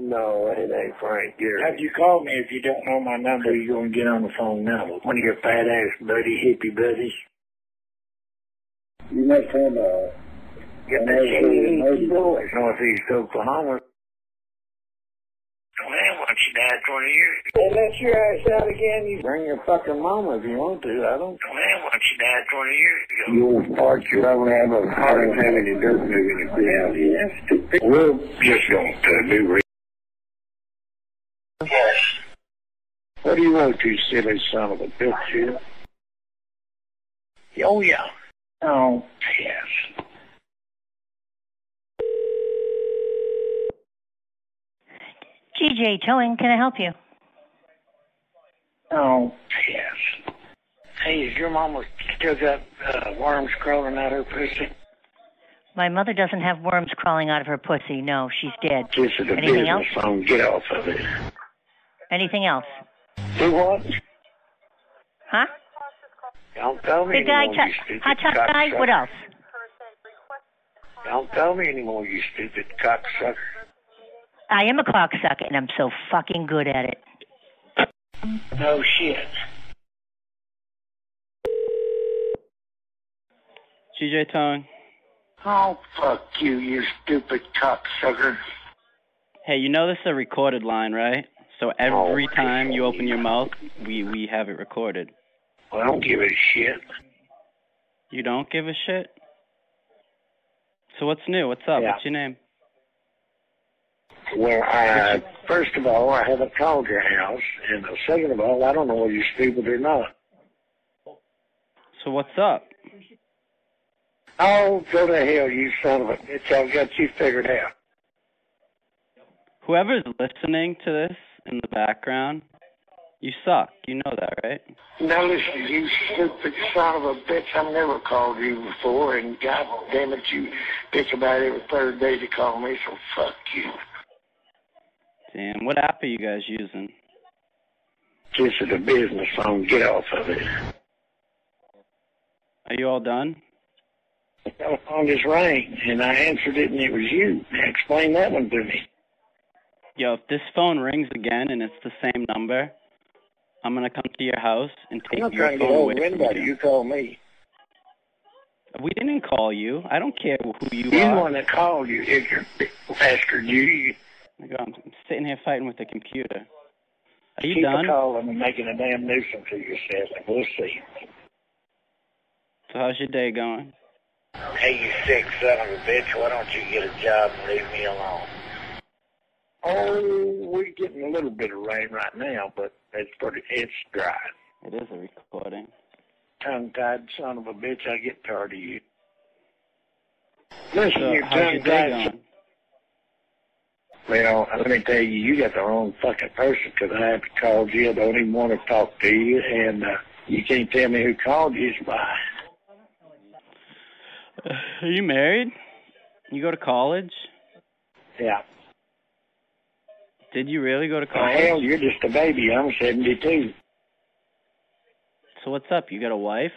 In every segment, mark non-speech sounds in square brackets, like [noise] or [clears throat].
No, it ain't Frank Gary. How'd you call me if you don't know my number? You gonna get on the phone now? One of your fat ass buddy hippie buddies. You must have a... Get that shit boys northeast Oklahoma. Well, once you died 20 years ago. Hey, let your ass out again. You bring your fucking mama if you want to. I don't... Well, once you died 20 years ago. You old fart, you're gonna have a hard time in the dirt moving the ground. Yeah, stupid. We'll just don't uh, do What do you want, you silly son of a bitch, you? Oh, yeah. Oh, yes. GJ Towing, can I help you? Oh, yes. Hey, is your mama still got uh, worms crawling out of her pussy? My mother doesn't have worms crawling out of her pussy. No, she's dead. This is a Anything business else? phone. Get off of it. Anything else? Do what? Huh? Don't tell me Big guy, anymore, you t- stupid hot top guy. cocksucker. What else? Don't tell me anymore, you stupid cocksucker. I am a cocksucker, and I'm so fucking good at it. No shit. GJ Towing. Oh, fuck you, you stupid cocksucker. Hey, you know this is a recorded line, right? So every Oh, time you open your mouth, we we have it recorded. Well, I don't give a shit. You don't give a shit? So what's new? What's up? Yeah. What's your name? Well, I, first of all, I haven't called your house, and uh, second of all, I don't know whether you're stupid or not. So what's up? Oh, go to hell, you son of a bitch. I've got you figured out. Whoever's listening to this in the background, you suck. You know that, right? Now listen, you stupid son of a bitch. I've never called you before, and god damn it, you bitch about every third day to call me, so fuck you. Damn, what app are you guys using? This is a business phone. Get off of it. Are you all done? The phone just rang, and I answered it, and it was you. Now explain that one to me. Yo, if this phone rings again and it's the same number, I'm gonna come to your house and I'm take not your trying to get phone away from anybody. you. You call me. We didn't call you. I don't care who you are. You are. one that called you, ignorant bastard. You, you I'm sitting here fighting with the computer. Are you keep done? calling and making a damn nuisance of yourself, and we'll see. So how's your day going? Hey, you sick son of a bitch. Why don't you get a job and leave me alone? Oh, we're getting a little bit of rain right now, but it's pretty, it's dry. It is a recording. Tongue-tied son of a bitch, I get tired of you. Listen, So you how's your day tongue-tied? Well, let me tell you, you got the wrong fucking person 'cause I haven't called you. I don't even want to talk to you, and uh, you can't tell me who called you. It's why. Are you married? You go to college? Yeah. Did you really go to Oh, college? hell, you're just a baby. I'm 72. So what's up? You got a wife?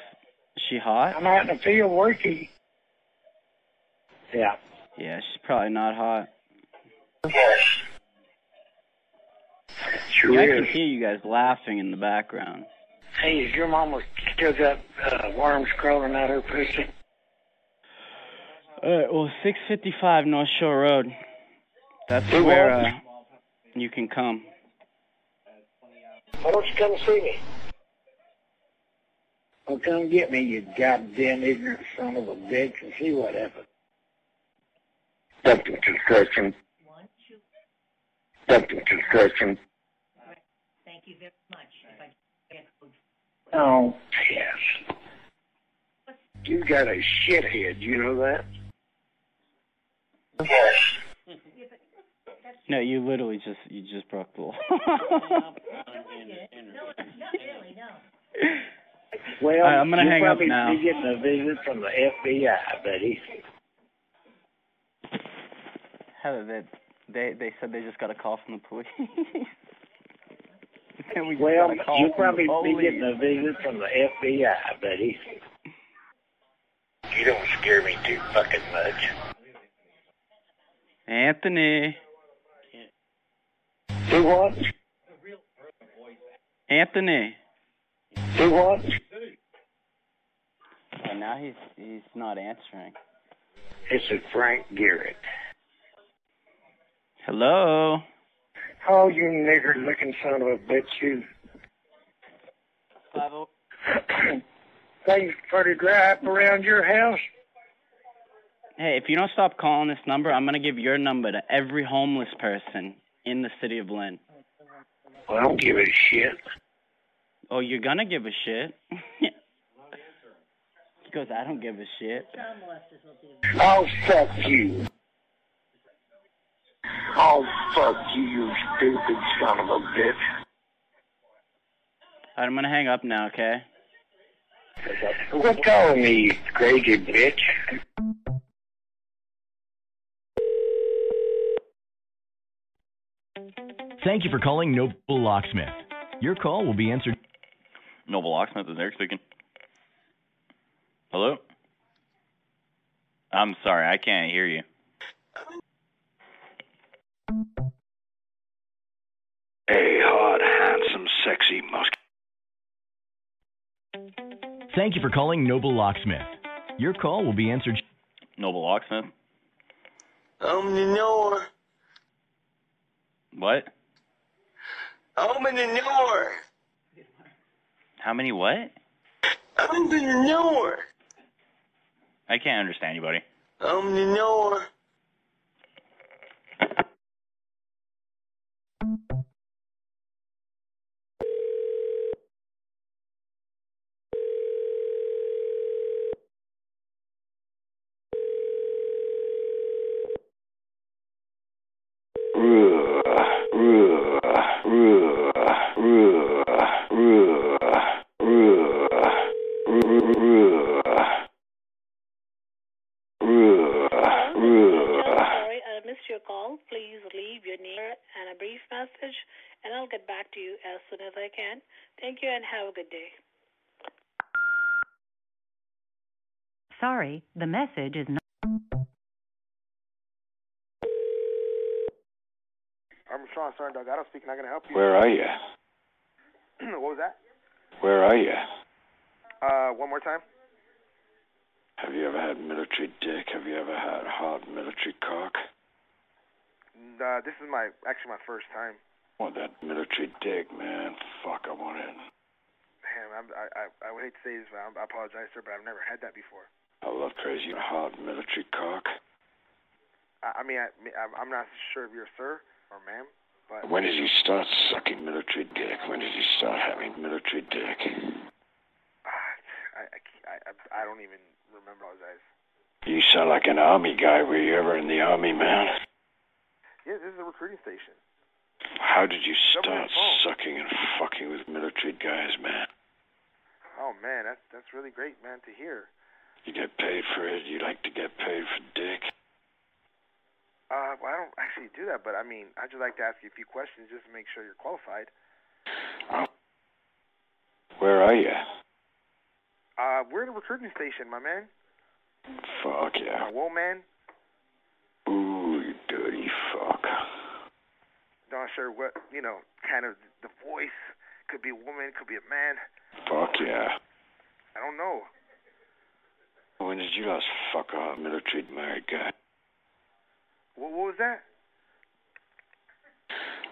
Is she hot? I'm out in the field working. Yeah. Yeah, she's probably not hot. Sure Yeah, I can hear you guys laughing in the background. Hey, is your mama still got uh, worms crawling out her pussy? Alright, well, 655 North Shore Road. That's where uh, you can come. Why don't you come see me? Well, come get me, you goddamn ignorant son of a bitch, and see what happens. Dumpton Construction. Dumpton Construction. Thank you very much. Oh, yes. You got a shithead, you know that? [laughs] No, you literally just you just broke the law. [laughs] [laughs] Well, All right, I'm gonna you'll hang up probably now. be getting a visit from the FBI, buddy. Heather, they, they they said they just got a call from the police. [laughs] We Well, got a call you'll probably be police. getting a visit from the FBI, buddy. You don't scare me too fucking much. Anthony. Do what? Anthony. Do what? Oh, now he's he's not answering. This is Frank Garrett. Hello. Oh, you nigger looking son of a bitch, you. Five. Things pretty dry up around your house? Hey, if you don't stop calling this number, I'm gonna give your number to every homeless person in the city of Lynn. I don't give a shit. Oh, you're gonna give a shit. [laughs] he goes, I don't give a shit. I'll fuck you. I'll fuck you, you stupid son of a bitch. Alright, I'm gonna hang up now, okay? Quit calling me, you crazy bitch. Thank you for calling Noble Locksmith. Your call will be answered. Noble Locksmith is Eric speaking. Hello? I'm sorry, I can't hear you. Hey, hot, handsome, sexy, musky. Thank you for calling Noble Locksmith. Your call will be answered. Noble Locksmith? Open the door. What? Open the door. How many what? Open the door. I can't understand you, buddy. Open the door. Sorry, I missed your call. Please leave your name and a brief message, and I'll get back to you as soon as I can. Thank you and have a good day. Sorry, the message is not. I'm Sean Stern Delgado speaking. How can I help you? Where are you? [clears throat] what was that? Where are you? Uh, one more time. Have you ever had military dick? Have you ever had hot military cock? Uh, this is my actually my first time. Want that military dick, man? Fuck, I want it. I'm, I, I I would hate to say this, but I'm, I apologize, sir, but I've never had that before. I love crazy hot military cock. I, I mean, I, I'm- not sure if you're sir or ma'am, but When did you start sucking military dick? When did you start having military dick? [sighs] uh, I, I, I, I don't even remember all guys. You sound like an army guy. Were you ever in the army, man? Yeah, this is a recruiting station. How did you start on the phone. sucking and fucking with military guys, man? Oh man, that's that's really great, man, to hear. You get paid for it. You like to get paid for dick. Uh, well, I don't actually do that, but I mean, I'd just like to ask you a few questions just to make sure you're qualified. Oh. Where are you? Uh, we're in a recruiting station, my man. Fuck yeah. whoa, man. Ooh, you dirty fuck. Not sure what you know, kind of the voice. Could be a woman, could be a man. Fuck yeah. I don't know. When did you last fuck a military married guy? What, what was that?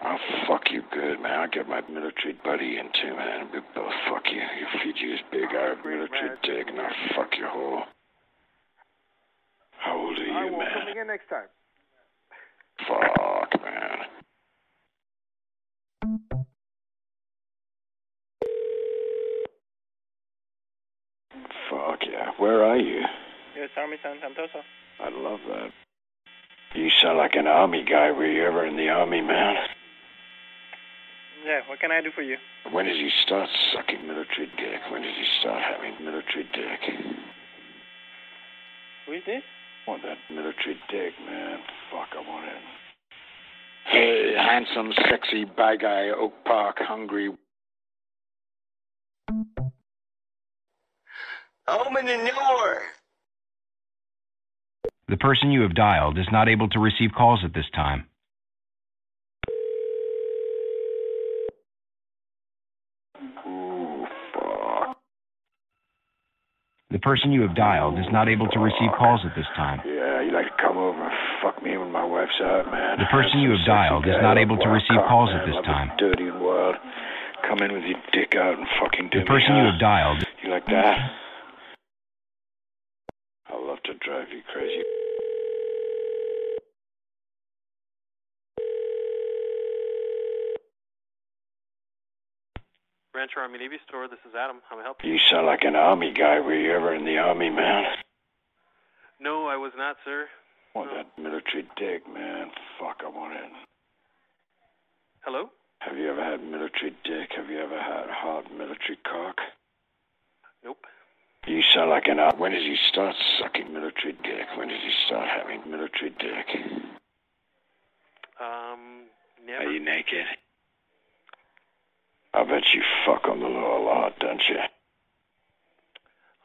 I'll fuck you good, man. I'll get my military buddy in too, man. Both fuck you. He'll feed you his big Arab military man. dick, and I'll fuck your hole. How old are All right, you, well, come again next time. Fuck, man. Fuck yeah. Where are you? Yes, Army San Santoso. I love that. You sound like an army guy. Were you ever in the army, man? Yeah, what can I do for you? When did you start sucking military dick? When did you start having military dick? Who is this? Want that military dick, man. Fuck, I want it. Hey, handsome, sexy, bad guy, Oak Park, hungry. Open the door. The person you have dialed is not able to receive calls at this time. The person you have dialed is not able to receive calls at this time. Yeah, you like to come over and fuck me when my wife's out, man. The person you have dialed is not able to receive calls at this time. Dirty and wild. Come in with your dick out and fucking do The person you have dialed. You like that? I love to drive you crazy. Rancher Army Navy Store. This is Adam. How may I help you? You sound like an army guy. Were you ever in the army, man? No, I was not, sir. Want that military dick, man? Fuck, I want it. Hello? Have you ever had military dick? Have you ever had hard military cock? Nope. You sound like an ar- When did you start sucking military dick? When did you start having military dick? Um, never. Are you naked? I bet you fuck on the law a lot, don't you?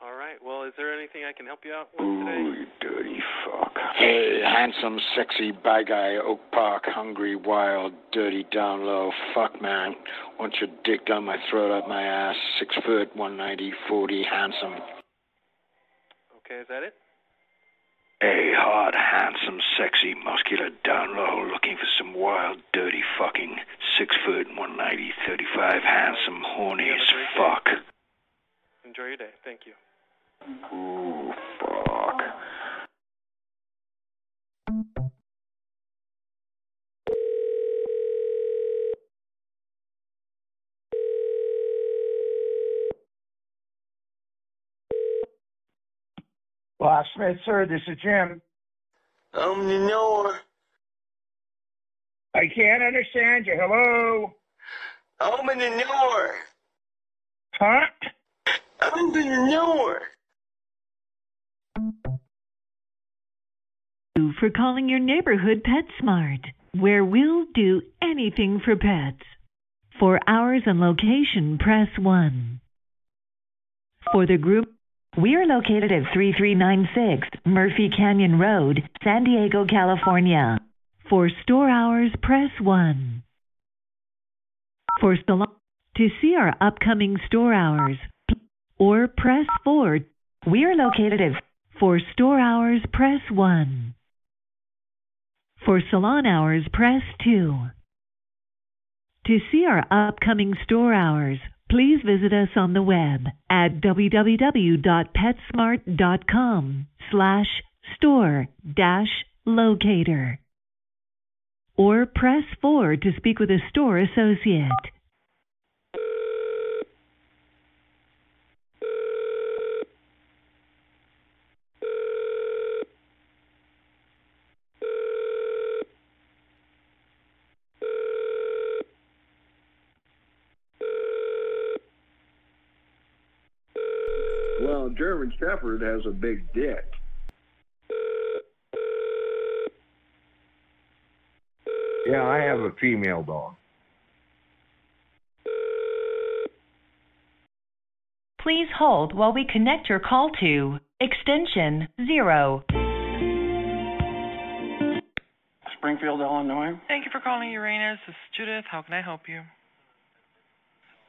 All right. Well, is there anything I can help you out with today? Ooh, you dirty fuck. Hey, handsome, sexy, bad guy, Oak Park, hungry, wild, dirty, down low. Fuck, man. Want your dick down my throat, up my ass. Six foot, 190, 40, handsome. Okay, is that it? Hey, hard, handsome, sexy, muscular, down low, looking for some wild, dirty fucking. Six foot, 190, 35, handsome, horny as fuck. Enjoy your day. Thank you. Ooh, fuck. Locksmith, sir, this is Jim. Open the door. I can't understand you. Hello? I'm in the door. Huh? Open the door. you for calling your neighborhood PetSmart, where we'll do anything for pets. For hours and location, press 1. For the group, we are located at 3396 Murphy Canyon Road, San Diego, California. For store hours, press 1. For salon, to see our upcoming store hours, or press 4. We are located at for store hours, press 1. For salon hours, press 2. To see our upcoming store hours, please visit us on the web at www.petsmart.com slash store dash locator. Or press 4 to speak with a store associate. Well, German Shepherd has a big dick. Yeah, I have a female dog. Please hold while we connect your call to extension 0. Springfield, Illinois. Thank you for calling Uranus. This is Judith. How can I help you?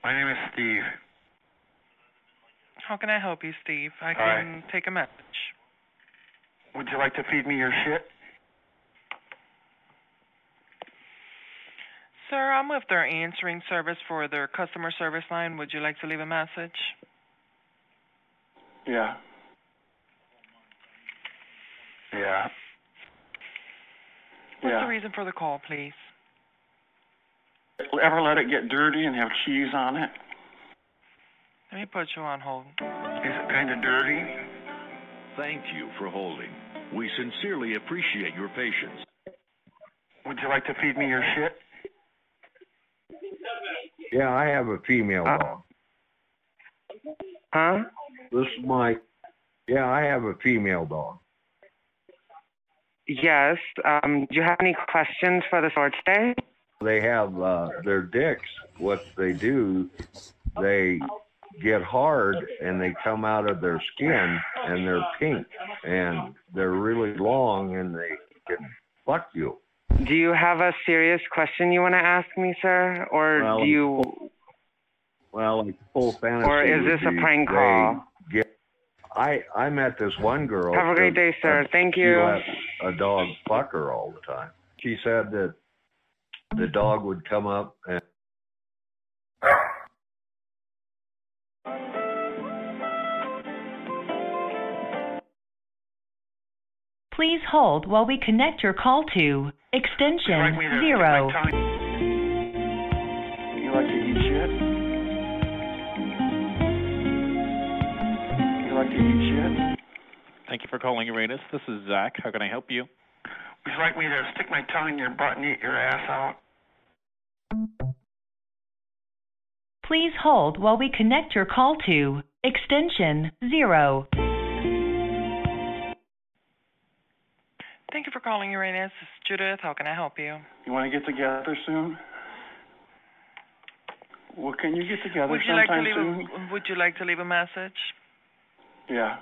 My name is Steve. How can I help you, Steve? I can take a message. Would you like to feed me your shit? Sir, I'm with their answering service for their customer service line. Would you like to leave a message? Yeah. Yeah. What's Yeah. the reason for the call, please? Ever let it get dirty and have cheese on it? Let me put you on hold. Is it kind of dirty? Thank you for holding. We sincerely appreciate your patience. Would you like to feed me your shit? Yeah, I have a female dog. Huh? This is Mike. Yeah, I have a female dog. Yes. Um, do you have any questions for the store today? They have uh, their dicks. What they do, they get hard and they come out of their skin and they're pink and they're really long and they can fuck you. Do you have a serious question you want to ask me, sir, or Well, do you? Well, like full fantasy. Or is this a prank call? Get, I I met this one girl. Have a great day, sir. Thank you. a dog fuck her all the time. She said that the dog would come up and hold while we connect your call to extension zero. You like to eat shit? You like to eat shit? Thank you for calling Uranus. This is Zach. How can I help you? Would you like me to stick my tongue in your butt and eat your ass out? Please hold while we connect your call to extension zero. Thank you for calling Uranus. This is Judith. How can I help you? You want to get together soon? Well, can you get together Would you like to leave soon? a Would you like to leave a message? Yeah.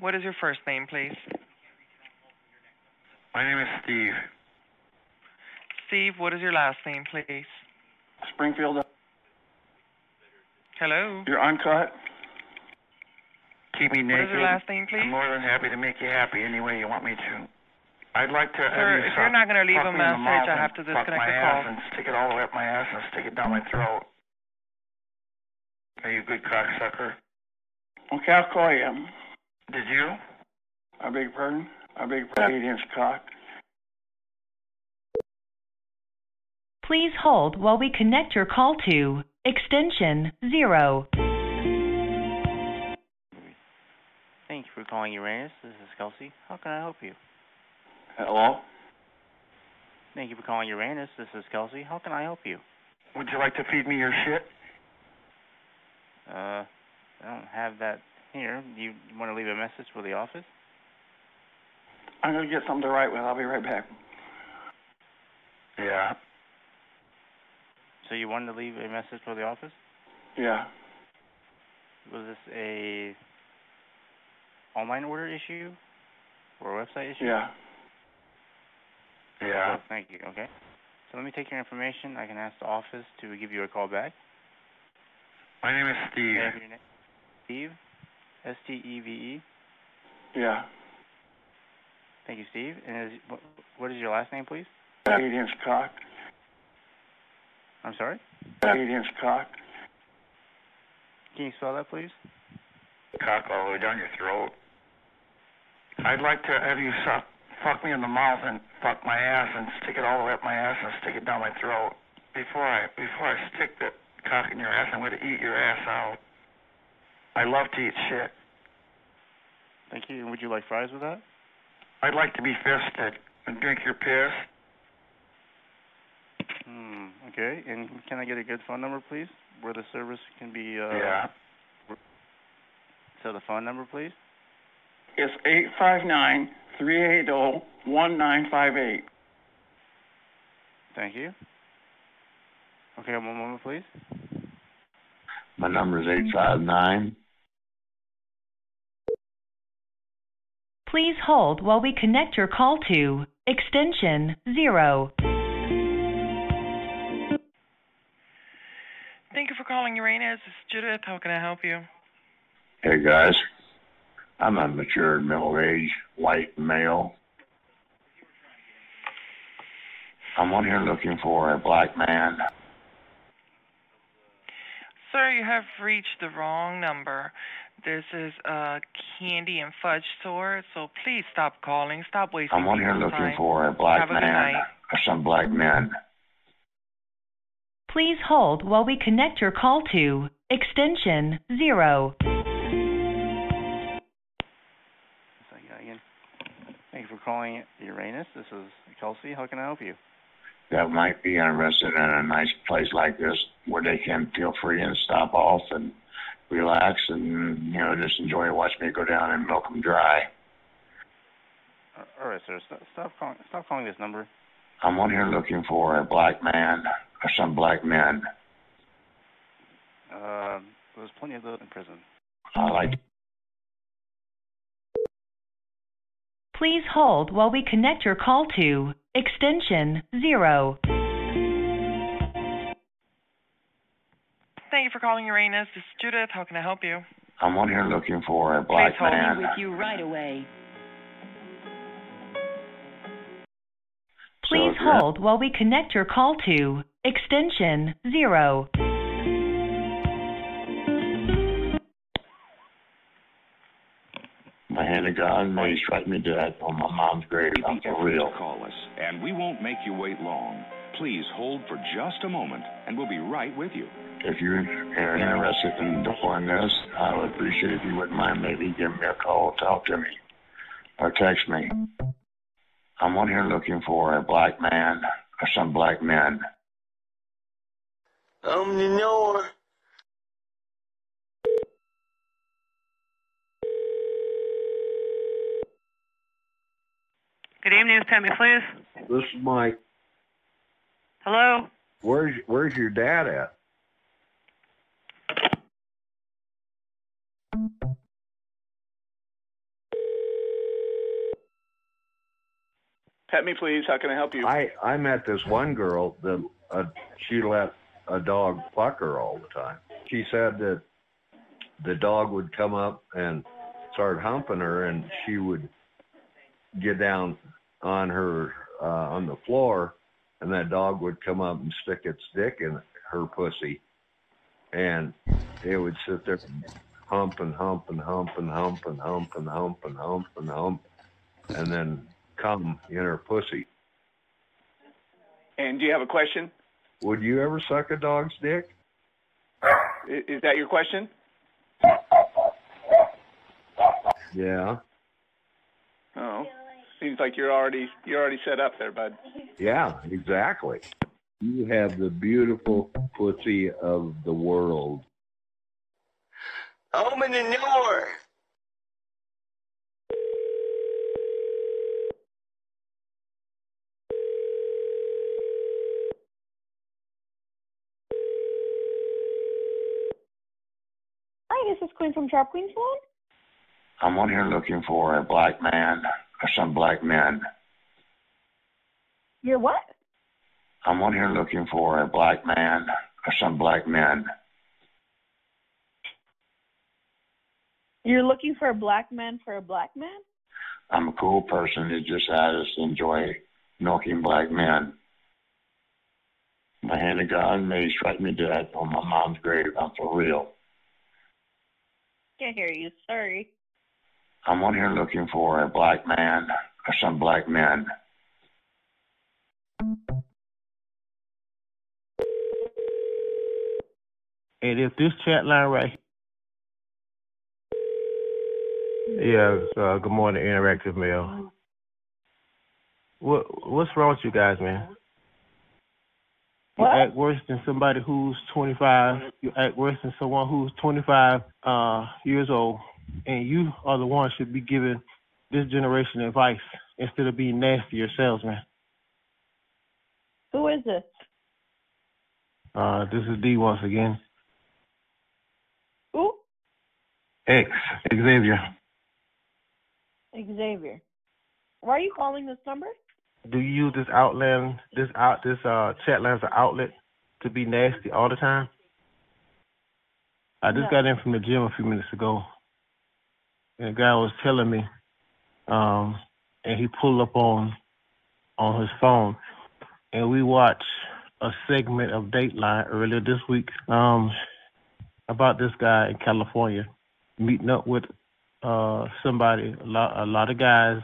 What is your first name, please? My name is Steve. Steve, what is your last name, please? Springfield. Hello. You're uncut keep me naked. What is your last name, please? I'm more than happy to make you happy any way you want me to. I'd like to. Sir, if you're not going to leave a message, I have to disconnect the call. Ass and stick it all the way up my ass and stick it down my throat. Are you a good cocksucker? Okay, I'll call you. Did you? I beg your pardon? I beg your pardon, alien's cock. Please hold while we connect your call to extension 0. For calling Uranus. This is Kelsey. How can I help you? Hello? Thank you for calling Uranus. This is Kelsey. How can I help you? Would you like to feed me your shit? Uh, I don't have that here. Do you want to leave a message for the office? I'm gonna get something to write with. I'll be right back. Yeah. So you wanted to leave a message for the office? Yeah. Was this a online order issue or a website issue? Yeah. Yeah. Thank you. Okay. So let me take your information. I can ask the office to give you a call back. My name is Steve. Have your name? Steve. S T E V E. Yeah. Thank you, Steve. And is, what, what is your last name, please? Inch cock. I'm sorry. Inch cock. Can you spell that, please? Cock all the way down your throat. I'd like to have you suck, fuck me in the mouth and fuck my ass and stick it all the way up my ass and stick it down my throat. Before I before I stick the cock in your ass, I'm going to eat your ass out. I love to eat shit. Thank you. And would you like fries with that? I'd like to be fisted and drink your piss. Hmm. Okay. And can I get a good phone number, please, where the service can be? Uh, Yeah. So the phone number, please. It's eight five nine three eight zero one nine five eight. Thank you. Okay, one moment, please. My number is eight five nine. Please hold while we connect your call to extension zero. Thank you for calling Uranus. This is Judith. How can I help you? Hey guys, I'm a mature, middle-aged, white male. I'm on here looking for a black man. Sir, you have reached the wrong number. This is a candy and fudge store, so please stop calling. Stop wasting time. I'm on here looking time. for a black have man, a some black men. Please hold while we connect your call to extension 0. Thank you for calling Uranus. This is Kelsey. How can I help you? that might be interested in a nice place like this where they can feel free and stop off and relax and you know just enjoy watching me go down and milk them dry. Uh, All right, sir. Stop, stop calling. Stop calling this number. I'm on here looking for a black man or some black men. Uh, there's plenty of those in prison. I like Please hold while we connect your call to extension zero. Thank you for calling Uranus. This is Judith. How can I help you? I'm on here looking for a black I'll man. be with you right away. Please if you're- hold while we connect your call to extension zero. My hand of God may strike me dead on my mom's grave. I'm for real. Call us, and we won't make you wait long. Please hold for just a moment, and we'll be right with you. If you're interested in doing this, I would appreciate if you wouldn't mind maybe giving me a call, talk to me, or text me. I'm on here looking for a black man or some black men. I'm the knower. Good evening, Pet Me Please. This is Mike. Hello? Where's Where's your dad at? Pet me, please. How can I help you? I I met this one girl that uh, she let a dog fuck her all the time. She said that the dog would come up and start humping her, and she would get down on her uh, on the floor, and that dog would come up and stick its dick in her pussy, and it would sit there hump and hump and hump and hump and hump and hump and hump and hump, and then come in her pussy. And do you have a question? Would you ever suck a dog's dick? Is that your question? Yeah. Oh, seems like you're already you're already set up there, bud. Yeah, exactly. You have the beautiful pussy of the world. I'm in the knower. Hi, this is Queen from Sharp Queen Salon. I'm on here looking for a black man or some black men. You're what? I'm on here looking for a black man or some black men. You're looking for a black man for a black man? I'm a cool person who just I just enjoy milking black men. My hand of God may strike me dead on my mom's grave. I'm for real. Can't hear you. Sorry. I'm on here looking for a black man or some black men. And if this chat line right Yeah, uh, good morning, Interactive Mail. What what's wrong with you guys, man? You What? act worse than somebody who's 25. You act worse than someone who's 25 uh, years old, and you are the one should be giving this generation advice instead of being nasty yourselves, man. Who is this? Uh, this is D once again. Who? X Xavier. Xavier. Why are you calling this number? Do you use this outland this out this uh chat line as an outlet to be nasty all the time? I just No. got in from the gym a few minutes ago, and the guy was telling me, um, and he pulled up on on his phone, and we watched a segment of Dateline earlier this week, um, about this guy in California meeting up with uh somebody, a lot a lot of guys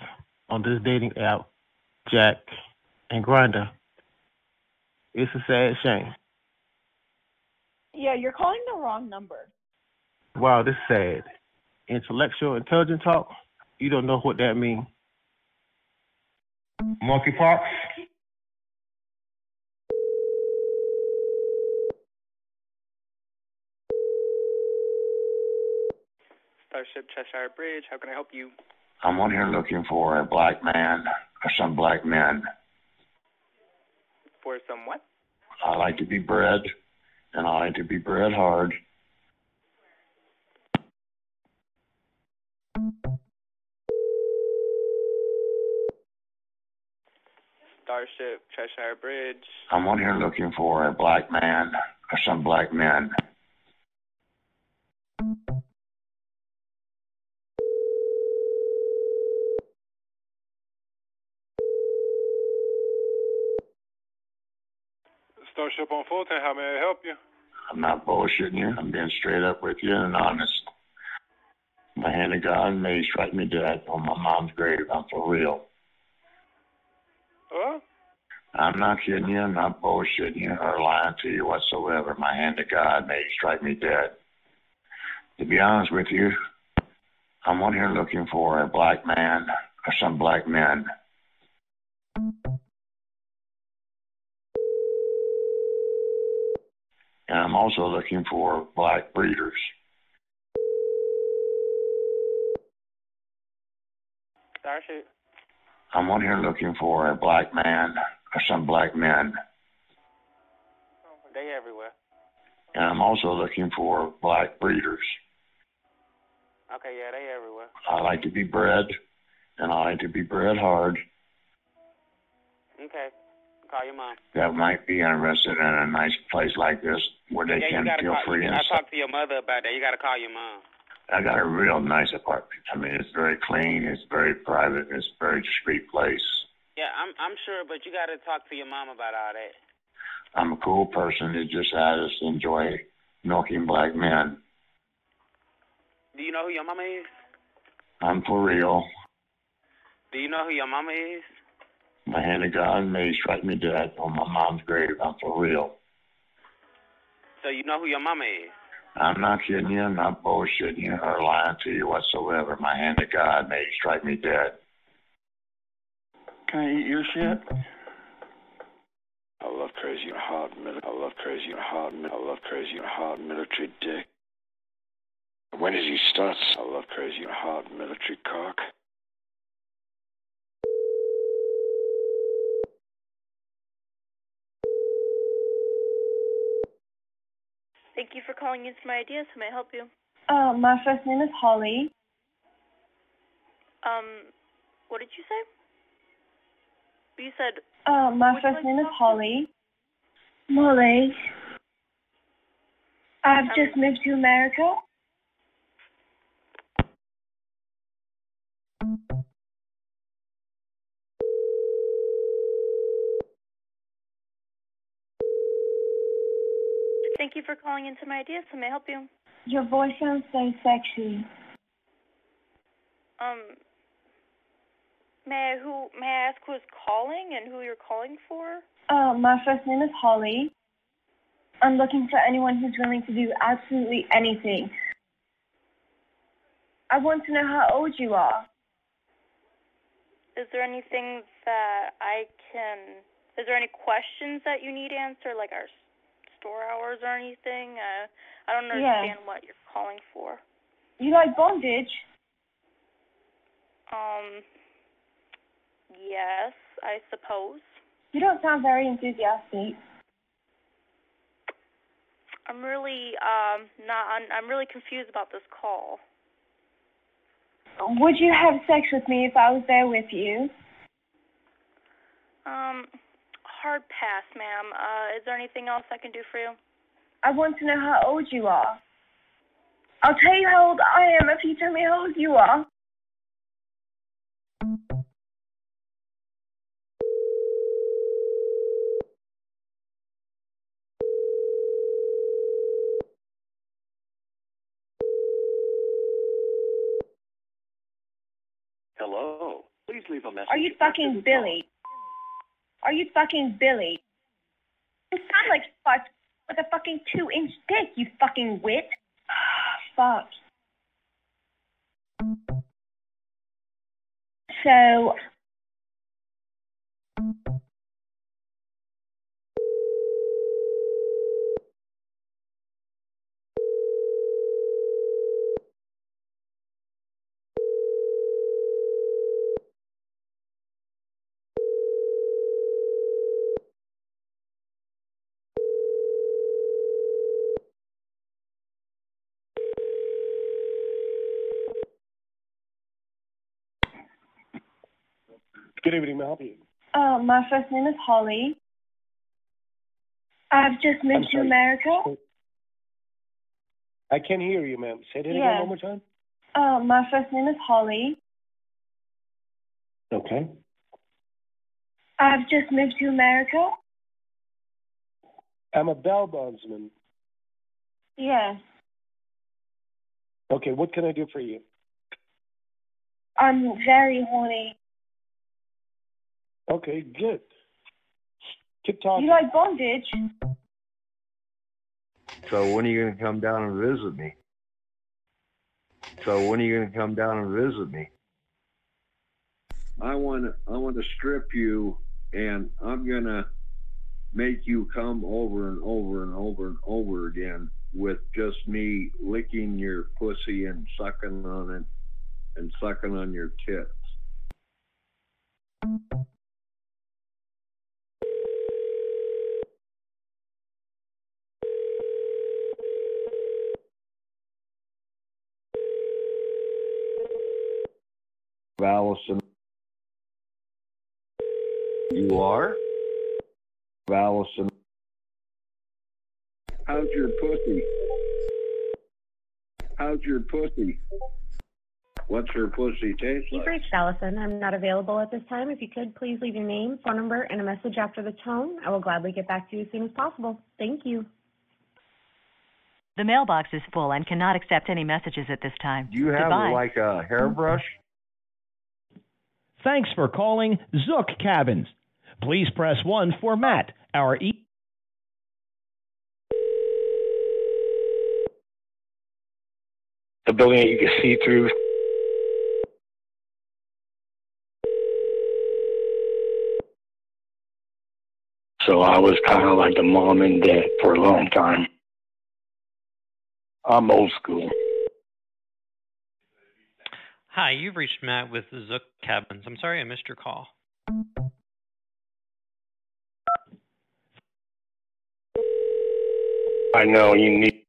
on this dating app, Jack and Grindr. It's a sad shame. Yeah, you're calling the wrong number. Wow, this is sad. Intellectual intelligent talk, you don't know what that means. Monkeypox? Starship Cheshire Bridge. How can I help you? I'm on here looking for a black man or some black men. For some what? I like to be bred, and I like to be bred hard. Starship, Cheshire Bridge. I'm on here looking for a black man or some black men. Starship on Fulton, how may I help you? I'm not bullshitting you. I'm being straight up with you and honest. My hand of God may strike me dead on my mom's grave. I'm for real. Huh? I'm not kidding you. I'm not bullshitting you or lying to you whatsoever. My hand to God may strike me dead. To be honest with you, I'm on here looking for a black man or some black men. And I'm also looking for black breeders. Starship. I'm on here looking for a black man or some black men. They everywhere. And I'm also looking for black breeders. Okay, yeah, they everywhere. I like to be bred, and I like to be bred hard. Okay. Call your mom. That might be interested in a nice place like this where they yeah, can feel call, free I stuff. talked to your mother about that. You gotta call your mom. I got a real nice apartment. I mean, it's very clean, it's very private, it's a very discreet place. Yeah, I'm I'm sure, but you gotta talk to your mom about all that. I'm a cool person that just I just enjoy milking black men. Do you know who your mama is? I'm for real. Do you know who your mama is? My hand of God may strike me dead on my mom's grave. I'm for real. So you know who your mama is? I'm not kidding you. I'm not bullshitting you or lying to you whatsoever. My hand to God may strike me dead. Can I eat your shit? I love crazy and hard mili- I love crazy and hard mi- I love crazy and hard military dick. When did he start? I love crazy and hard military cock. Thank you for calling Into My Ideas. How may I help you? Uh, my first name is Holly. Um, what did you say? You said Uh, my first like name is Holly. Molly. I've Um, just moved to America. thank you for calling Into My Ideas. How may I help you? Your voice sounds so sexy. Um, may I who may I ask who is calling and who you're calling for? Uh, my first name is Holly. I'm looking for anyone who's willing to do absolutely anything. I want to know how old you are. Is there anything that I can? Is there any questions that you need answered, like our store hours or anything? Uh, I don't Yeah. understand what you're calling for. You like bondage? Um, yes, I suppose. You don't sound very enthusiastic. I'm really um not. I'm, I'm really confused about this call. Would you have sex with me if I was there with you? Um, hard pass, ma'am. Uh, is there anything else I can do for you? I want to know how old you are. I'll tell you how old I am if you tell me how old you are. Hello. Please leave a message. Are you fucking Billy? Are you fucking Billy? You sound like fuck with a fucking two inch dick, you fucking wit. [sighs] Fuck. So Good evening, may I help you? uh, my first name is Holly. I've just moved to. America. I can't hear you, ma'am. Say that again one more time. Uh, my first name is Holly. Okay. I've just moved to America. I'm a bell bondsman. Yes. Okay, what can I do for you? I'm very horny. Okay, good. Keep talking. You like bondage? So when are you going to come down and visit me? So when are you going to come down and visit me? I want to I want to strip you, and I'm gonna make you come over and over and over and over again with just me licking your pussy and sucking on it and sucking on your tits. Allison. You are? Allison. How's your pussy? How's your pussy? What's your pussy taste You've like? reached Allison. I'm not available at this time. If you could, please leave your name, phone number, and a message after the tone. I will gladly get back to you as soon as possible. Thank you. The mailbox is full and cannot accept any messages at this time. Do you have Goodbye. like a hairbrush? Thanks for calling Zook Cabins. Please press 1 for Matt, our e- The building that you can see through. So I was kind of like the mom and dad for a long time. I'm old school. Hi, you've reached Matt with Zook Cabins. I'm sorry I missed your call. I know you need.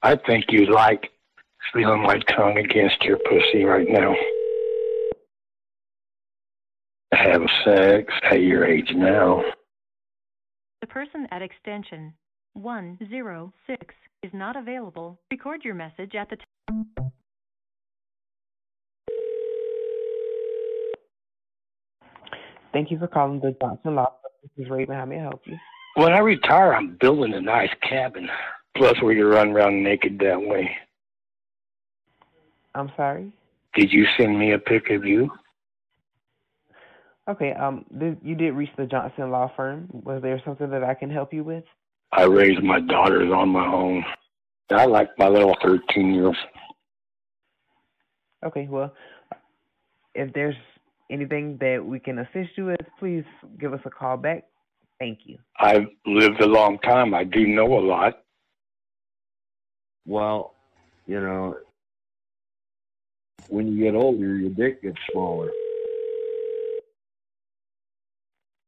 I think you like feeling my tongue against your pussy right now. Have sex at your age now. The person at extension 106 is not available. Record your message at the t- Thank you for calling the Johnson Law. Firm. This is Raven. How may I help you? When I retire, I'm building a nice cabin. Plus, we can run around naked that way. I'm sorry. Did you send me a pic of you? Okay. Um, th- you did reach the Johnson Law Firm. Was there something that I can help you with? I raised my daughters on my own. I like my little 13 year years. Okay. Well, if there's anything that we can assist you with, please give us a call back. Thank you. I've lived a long time. I do know a lot. Well, you know, when you get older, your dick gets smaller.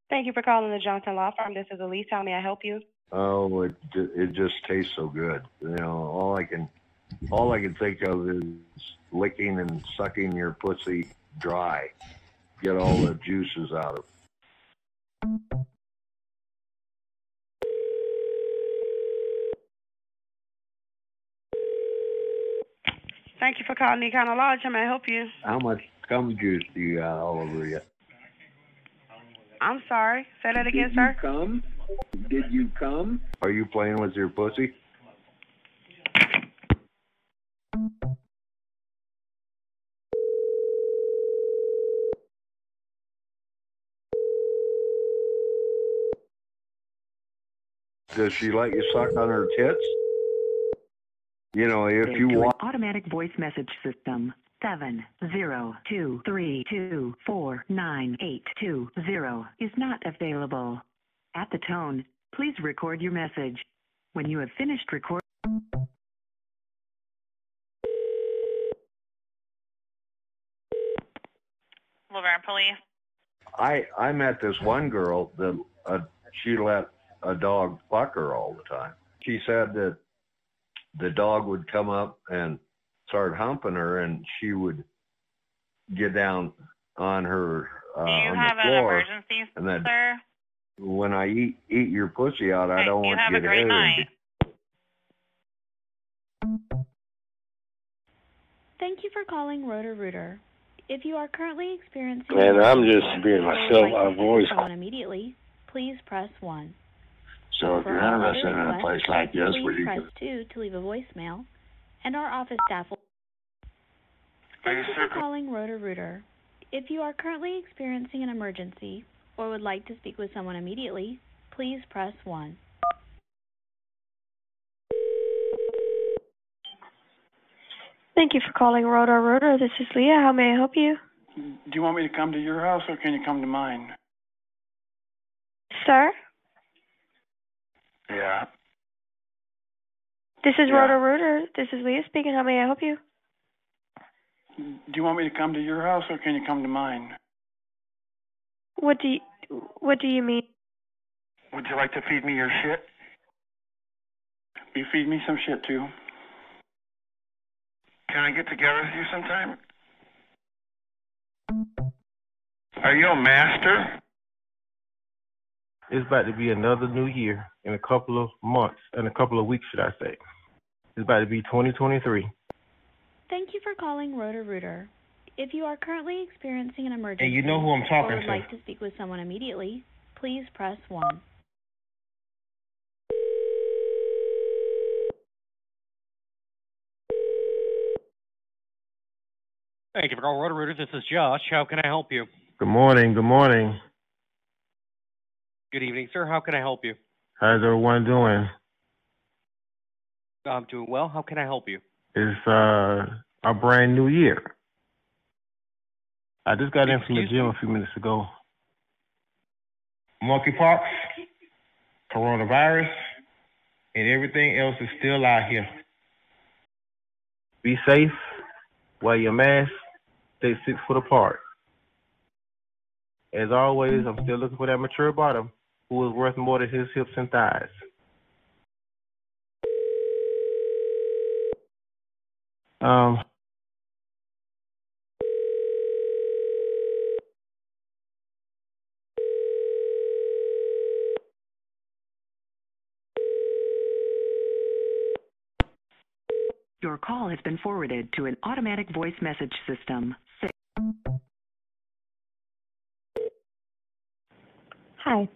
Thank you for calling the Johnson Law Firm. This is Elise. How may I help you? Oh, it ju- it just tastes so good. You know, all I can all I can think of is licking and sucking your pussy dry, get all the juices out of. it. Thank you for calling the Econo Lodge. How may I help you? How much cum juice do you got all over you? I'm sorry. Say that again, Did sir. Did you come? Did you come? Are you playing with your pussy? Does she let you suck on her tits? You know, if you want. automatic voice message system. Seven zero two three two four nine eight two zero is not available. At the tone, please record your message. When you have finished recording. Laverne Police. I I met this one girl that uh, she let a dog fuck her all the time. She said that the dog would come up and start humping her, and she would get down on her uh, Do you on have the an emergency, and then sir? when I eat eat your pussy out, I don't want you to great hit night. Thank you for calling Roto-Rooter. If you are currently experiencing Man, I'm just being myself. I've speak with always. someone immediately, please press one. So if you're all other interested in a place like this please where you press can. two to leave a voicemail, and our office staff will. Thank you for calling Roto-Rooter. If you are currently experiencing an emergency or would like to speak with someone immediately, please press one. Thank you for calling Rotor Rotor. This is Leah. How may I help you? Do you want me to come to your house or can you come to mine? Sir, Yeah. this is Yeah. Rotor Rotor. This is Leah speaking. How may I help you? Do you want me to come to your house or can you come to mine? What do you, what do you mean? Would you like to feed me your shit? You feed me some shit too. Can I get together with you sometime? Are you a master? It's about to be another new year in a couple of months, in a couple of weeks, should I say. It's about to be 2023. Thank you for calling Roto-Rooter. If you are currently experiencing an emergency you know who I'm talking or would to. like to speak with someone immediately, please press one. Thank you for calling Roto-Rooter. This is Josh. How can I help you? Good morning, good morning. Good evening, sir. How can I help you? How's everyone doing? I'm doing well. How can I help you? It's uh, a brand new year. I just got in from the Excuse gym a few minutes ago. Monkeypox, coronavirus, and everything else is still out here. Be safe, wear your mask, stay six foot apart. As always, I'm still looking for that mature bottom who is worth more than his hips and thighs. Um, Your call has been forwarded to an automatic voice message system. Hi,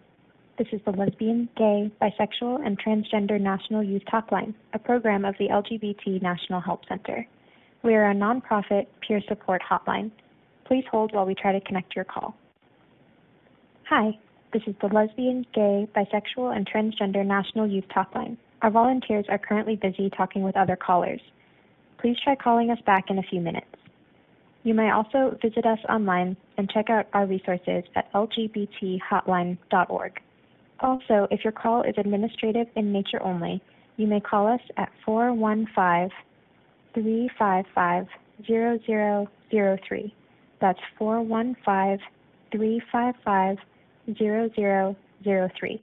this is the Lesbian, Gay, Bisexual, and Transgender National Youth Talkline, a program of the LGBT National Help Center. We are a nonprofit peer support hotline. Please hold while we try to connect your call. Hi, this is the Lesbian, Gay, Bisexual, and Transgender National Youth Talkline. Our volunteers are currently busy talking with other callers. Please try calling us back in a few minutes. You may also visit us online and check out our resources at lgbthotline.org. Also, if your call is administrative in nature only, you may call us at 415 355 0003. That's 415 355 0003.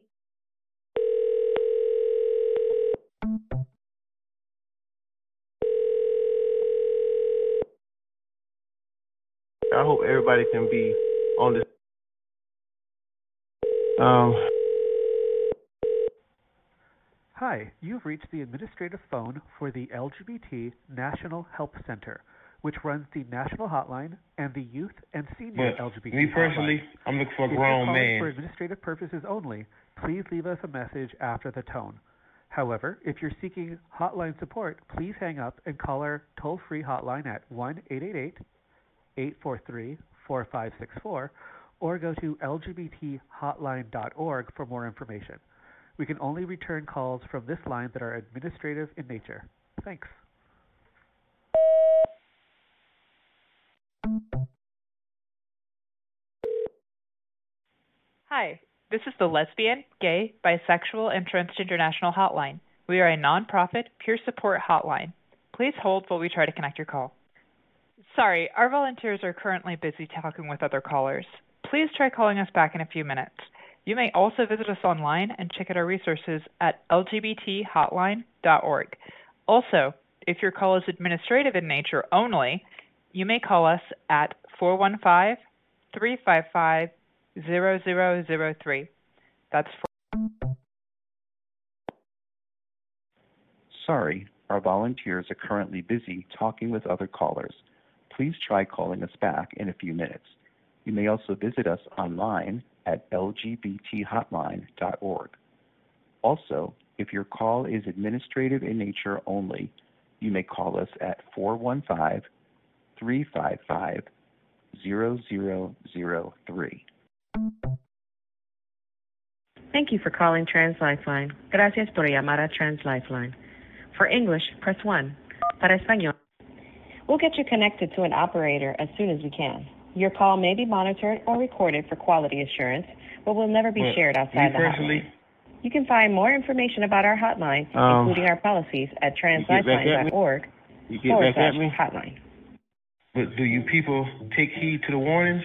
I hope everybody can be on this. Um, Hi, you've reached the administrative phone for the LGBT National Help Center, which runs the national hotline and the youth and senior but LGBT me personally, hotline. I'm looking for a If you're grown calling man. For administrative purposes only, please leave us a message after the tone. However, if you're seeking hotline support, please hang up and call our toll-free hotline at 1-888-843-4564 or go to lgbthotline.org for more information. We can only return calls from this line that are administrative in nature. Thanks. Hi, this is the Lesbian, Gay, Bisexual, and Transgender National Hotline. We are a nonprofit peer support hotline. Please hold while we try to connect your call. Sorry, our volunteers are currently busy talking with other callers. Please try calling us back in a few minutes. You may also visit us online and check out our resources at lgbthotline.org. Also, if your call is administrative in nature only, you may call us at 415 355 0003. That's Sorry, Our volunteers are currently busy talking with other callers. Please try calling us back in a few minutes. You may also visit us online at lgbthotline.org. Also, if your call is administrative in nature only, you may call us at 415 355 0003. Thank you for calling Trans Lifeline. Gracias por llamar a Trans Lifeline. For English, press 1. Para español. We'll get you connected to an operator as soon as we can. Your call may be monitored or recorded for quality assurance, but will never be shared outside the hotline. You can find more information about our hotline, Um, including our policies, at you get back at me? translifeline.org you get forward back at slash me. hotline. But do you people take heed to the warnings?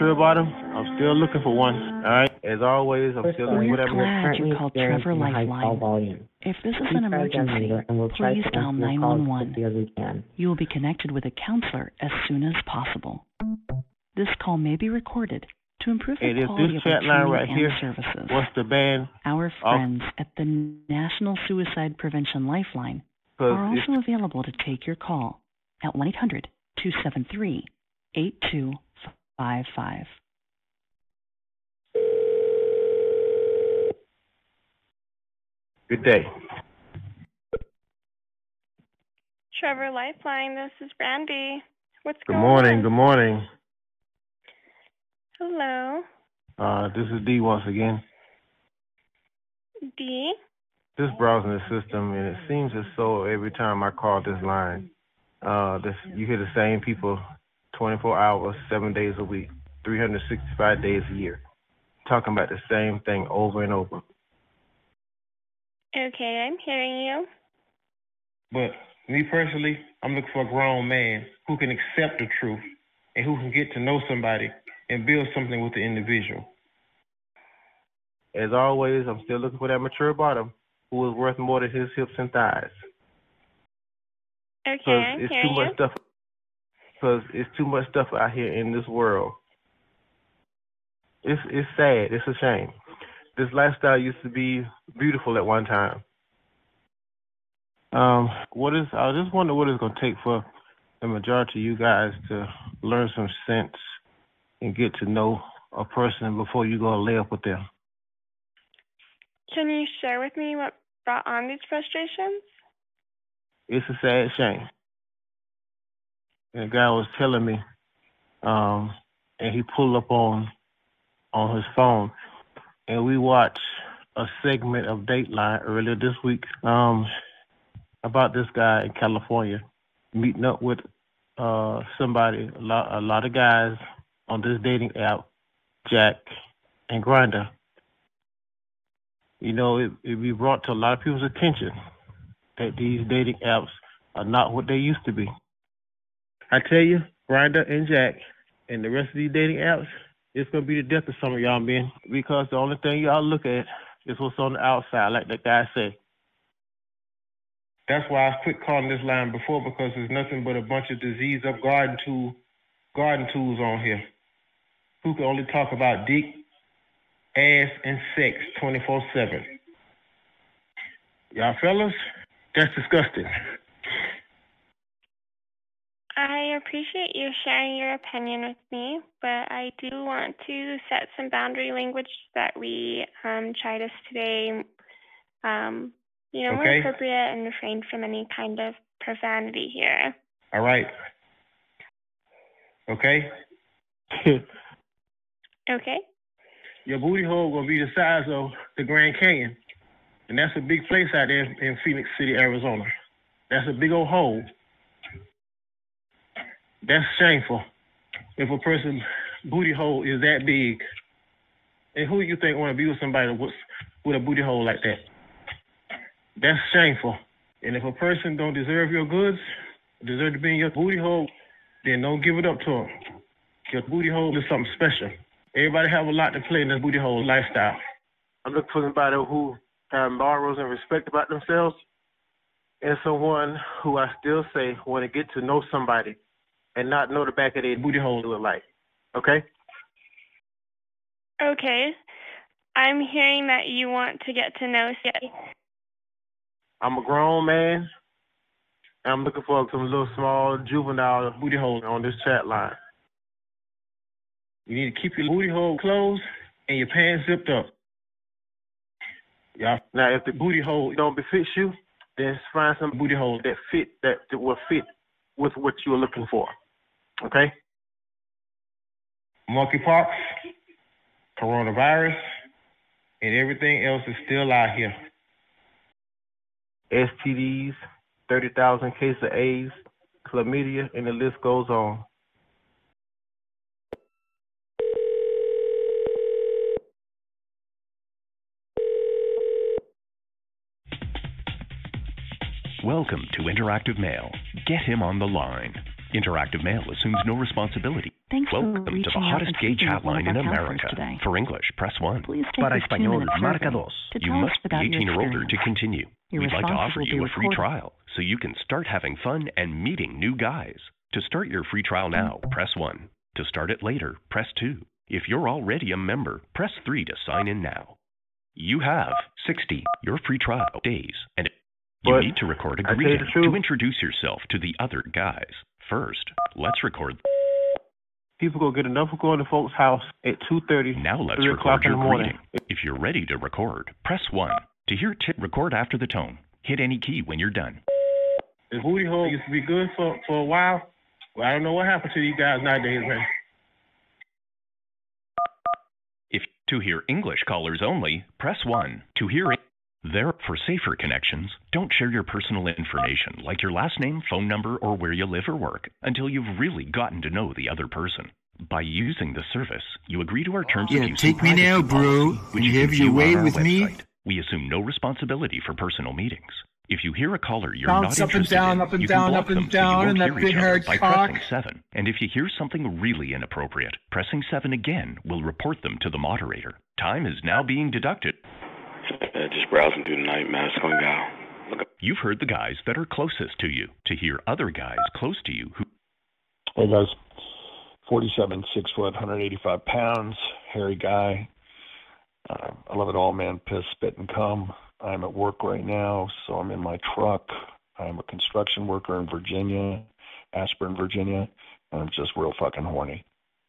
You're that mature about 'em, I'm still looking for one. All right. As always, I'm still looking for that glad you called Trevor Lifeline. If this is an emergency, please dial 911. You will be connected with a counselor as soon as possible. This call may be recorded to improve the And quality this of our chat line right and here, services. what's the band? Our oh. friends at the National Suicide Prevention Lifeline are also available to take your call at 1-800-273-8255. Good day. Trevor Lifeline, this is Brandy. What's going on? Good morning. Good morning. Hello, Uh, this is D once again. D. This browsing the system, and it seems as though every time I call this line, uh, this you hear the same people, 24 hours, seven days a week, 365 days a year, talking about the same thing over and over. Okay, I'm hearing you. But me personally, I'm looking for a grown man who can accept the truth and who can get to know somebody and build something with the individual. As always, I'm still looking for that mature bottom who is worth more than his hips and thighs. Okay, Because I'm it's hearing too much you. stuff. Because it's too much stuff out here in this world. It's it's sad. It's a shame. This lifestyle used to be beautiful at one time. Um, what is? I just wonder what it's gonna take for the majority of you guys to learn some sense and get to know a person before you go lay up with them. Can you share with me what brought on these frustrations? It's a sad shame. And guy was telling me, um, and he pulled up on on his phone, and we watched a segment of Dateline earlier this week um, about this guy in California meeting up with uh, somebody, a lot, a lot of guys on this dating app, Jack and Grindr. You know, it it be brought to a lot of people's attention that these dating apps are not what they used to be. I tell you, Grindr and Jack and the rest of these dating apps, it's gonna be the death of some of y'all men because the only thing y'all look at is what's on the outside, like that guy said. That's why I quit calling this line before because there's nothing but a bunch of disease up garden tool garden tools on here. Who can only talk about dick, ass, and sex twenty four seven. Y'all fellas, that's disgusting. I appreciate you sharing your opinion with me, but I do want to set some boundary language that we um, try to stay, um, you know, more appropriate and refrain from any kind of profanity here. All right. Okay? [laughs] Okay? Your booty hole gonna be the size of the Grand Canyon. And that's a big place out there in Phoenix City, Arizona. That's a big old hole. That's shameful. If a person's booty hole is that big And who you think want to be with somebody with, with a booty hole like that? That's shameful. And if a person don't deserve your goods, deserve to be in your booty hole, then don't give it up to them. Your booty hole is something special. Everybody have a lot to play in this booty hole lifestyle. I'm looking for somebody who have morals and respect about themselves, and someone who I still say want to get to know somebody and not know the back of their booty hole look like. Okay? Okay. I'm hearing that you want to get to know somebody. I'm a grown man. And I'm looking for some little small juvenile booty hole on this chat line. You need to keep your booty hole closed and your pants zipped up. Yeah. Now, if the booty hole don't befit you, then find some booty hole that fit that, that will fit with what you're looking for. Okay. Monkeypox, coronavirus, and everything else is still out here. STDs, 30,000 cases of AIDS, chlamydia, and the list goes on. Welcome to Interactive Mail. Get him on the line. Interactive Mail assumes no responsibility. Thanks Welcome for to the hottest gay chat line in America. today. For English, press 1. Please take Para español, marca survey dos. to You must be 18 or older to continue. Your We'd like to offer you a free recorded. trial so you can start having fun and meeting new guys. To start your free trial now, press 1. To start it later, press 2. If you're already a member, press 3 to sign in now. You have 60, your free trial days, and you But need to record a I tell you greeting to introduce yourself to the other guys. First, let's record. People go get enough of going to folks' house at 2.30, Now let's 3 record your greeting. If you're ready to record, press 1. To hear tip, record after the tone. Hit any key when you're done. The booty hole used to be good for, for a while. Well, I don't know what happened to these guys nowadays, man. If to hear English callers only, press 1. To hear it, there for safer connections, don't share your personal information like your last name, phone number, or where you live or work until you've really gotten to know the other person. By using the service, you agree to our terms Yeah, of use take me now, bro. policy, which You you have your way on our with me? We assume no responsibility for personal meetings. If you hear a caller you're Bounce not up and interested down, in, up and you down, can block up and them so you won't and hear each other by cock. pressing 7. And if you hear something really inappropriate, pressing 7 again will report them to the moderator. Time is now being deducted. Uh, just browsing through the night, man. It's going to go. Look up. You've heard the guys that are closest to you. To hear other guys close to you who Hey guys, 47, 6 foot, 185 pounds, hairy guy. Uh, I love it all, man. Piss, spit, and cum. I'm at work right now, so I'm in my truck. I'm a construction worker in Virginia, Ashburn, Virginia, and I'm just real fucking horny.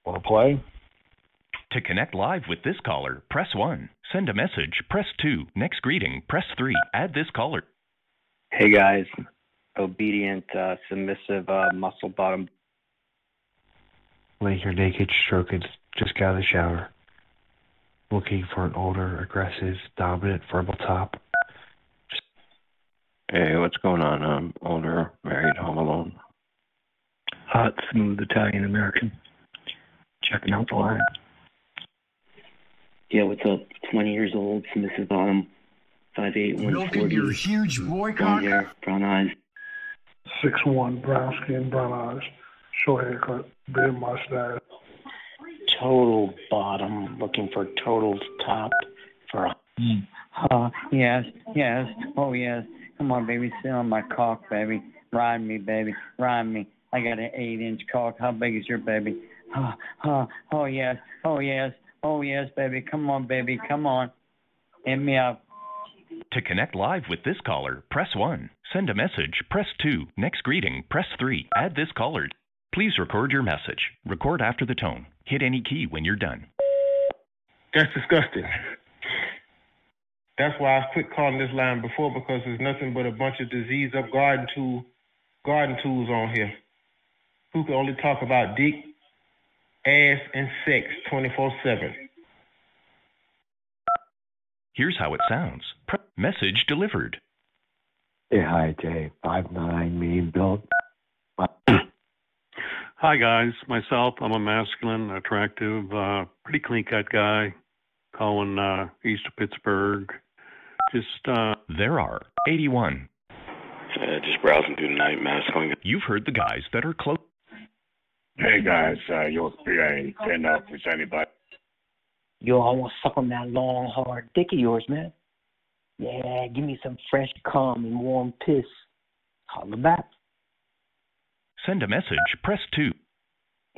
Want to play? To connect live with this caller, press 1. Send a message, press 2. Next greeting, press 3. Add this caller. Hey guys, obedient, uh, submissive, uh, muscle bottom. Lay here naked, stroking, just got out of the shower. Looking for an older, aggressive, dominant, verbal top. Hey, what's going on? I'm older, married, home alone. Hot, smooth Italian American. Checking out the line. Yeah, what's up? 20 years old, submissive bottom, 5'8", Milking 140. your huge boy cock. hair, brown eyes. Six one, brown skin, brown eyes, short haircut, big mustache. Total bottom, looking for total top for a. Uh, yes, yes, oh yes. Come on, baby, sit on my cock, baby. Ride me, baby, ride me. I got an eight-inch cock. How big is your baby? Uh, uh, oh yes, oh yes, oh yes, baby. Come on, baby, come on. Hit me up. To connect live with this caller, press 1. Send a message, press 2. Next greeting, press 3. Add this caller. Please record your message. Record after the tone. Hit any key when you're done. That's disgusting. That's why I quit calling this line before because there's nothing but a bunch of disease up garden tool, garden tools on here. Who can only talk about dick, ass, and sex 24/7. Here's how it sounds. Pre- message delivered. Hey, hi, Jay. Five nine, mean built. [clears throat] Hi guys, myself, I'm a masculine, attractive, uh, pretty clean cut guy. calling uh, east of Pittsburgh. Just uh, there are 81. Uh, just browsing through the night mass going. You've heard the guys that are close. Hey guys, uh, your PA, can up with anybody? Yo, I want to suck on that long, hard dick of yours, man. Yeah, give me some fresh cum and warm piss. Holla back. Send a message. Press 2.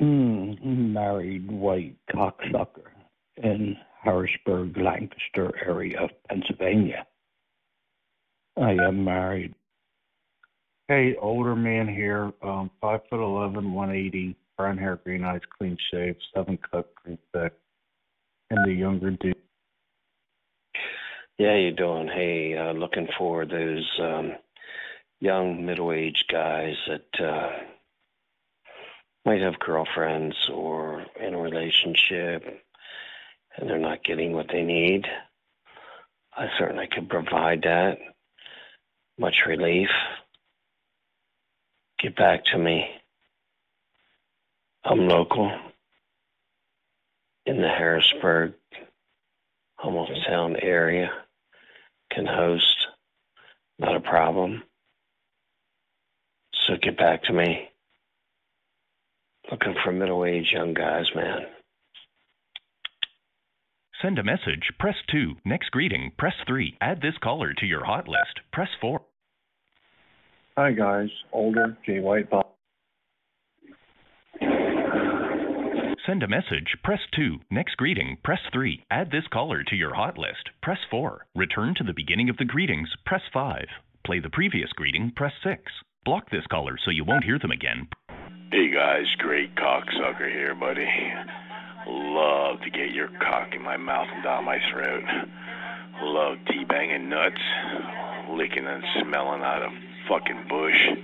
Mm, married white cocksucker in Harrisburg, Lancaster area of Pennsylvania. I am married. Hey, older man here, um, five foot eleven, one eighty, brown hair, green eyes, clean shave, seven cut, green thick, and the younger dude. Yeah, you doing? Hey, uh, looking for those um, young middle-aged guys that uh, might have girlfriends or in a relationship, and they're not getting what they need. I certainly could provide that. Much relief. Get back to me. I'm local in the Harrisburg, Hummelstown area. Can host. Not a problem. So get back to me. Looking for middle aged young guys, man. Send a message. Press 2. Next greeting. Press 3. Add this caller to your hot list. Press 4. Hi guys, older J White Bob. Send a message. Press 2. Next greeting. Press 3. Add this caller to your hot list. Press 4. Return to the beginning of the greetings. Press 5. Play the previous greeting. Press 6. Block this caller so you won't hear them again. Hey guys, great cocksucker here, buddy. Love to get your cock in my mouth and down my throat. Love teabagging nuts, licking and smelling out of fucking bush.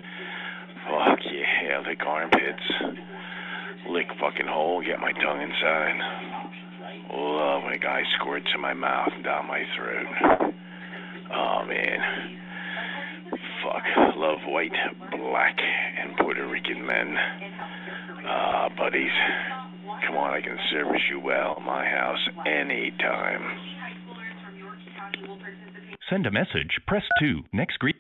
Fuck yeah, lick armpits. Lick fucking hole, get my tongue inside. Love when a guy squirts in my mouth and down my throat. Oh man. Fuck. Love white, black, and Puerto Rican men. Ah, uh, buddies. Come on, I can service you well at my house anytime. Send a message. Press 2. Next greet.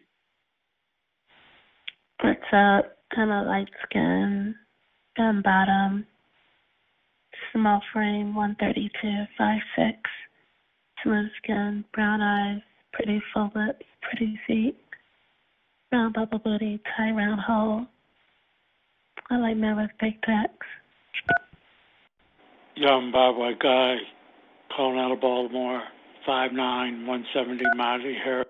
What's up? I'm a light skin, gun bottom, small frame, 132, 5'6, smooth skin, brown eyes, pretty full lips, pretty feet, round bubble booty, tight round hole. I like men with big pecs. Young Bob White guy, calling out of Baltimore, 5'9", 170, mighty hair.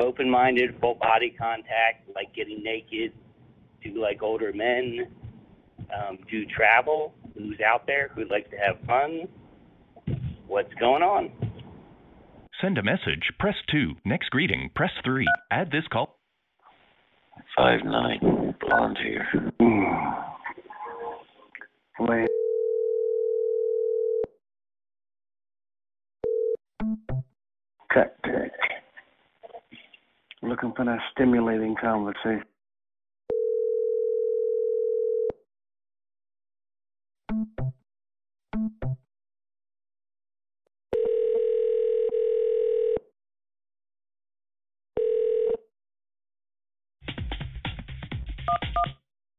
Open-minded, full body contact, like getting naked, do like older men, um, do travel, who's out there, who likes to have fun, what's going on? Send a message. Press 2. Next greeting. Press 3. Add this call. Five nine, blonde here. Wait. Cut dick. Looking for that stimulating conversation.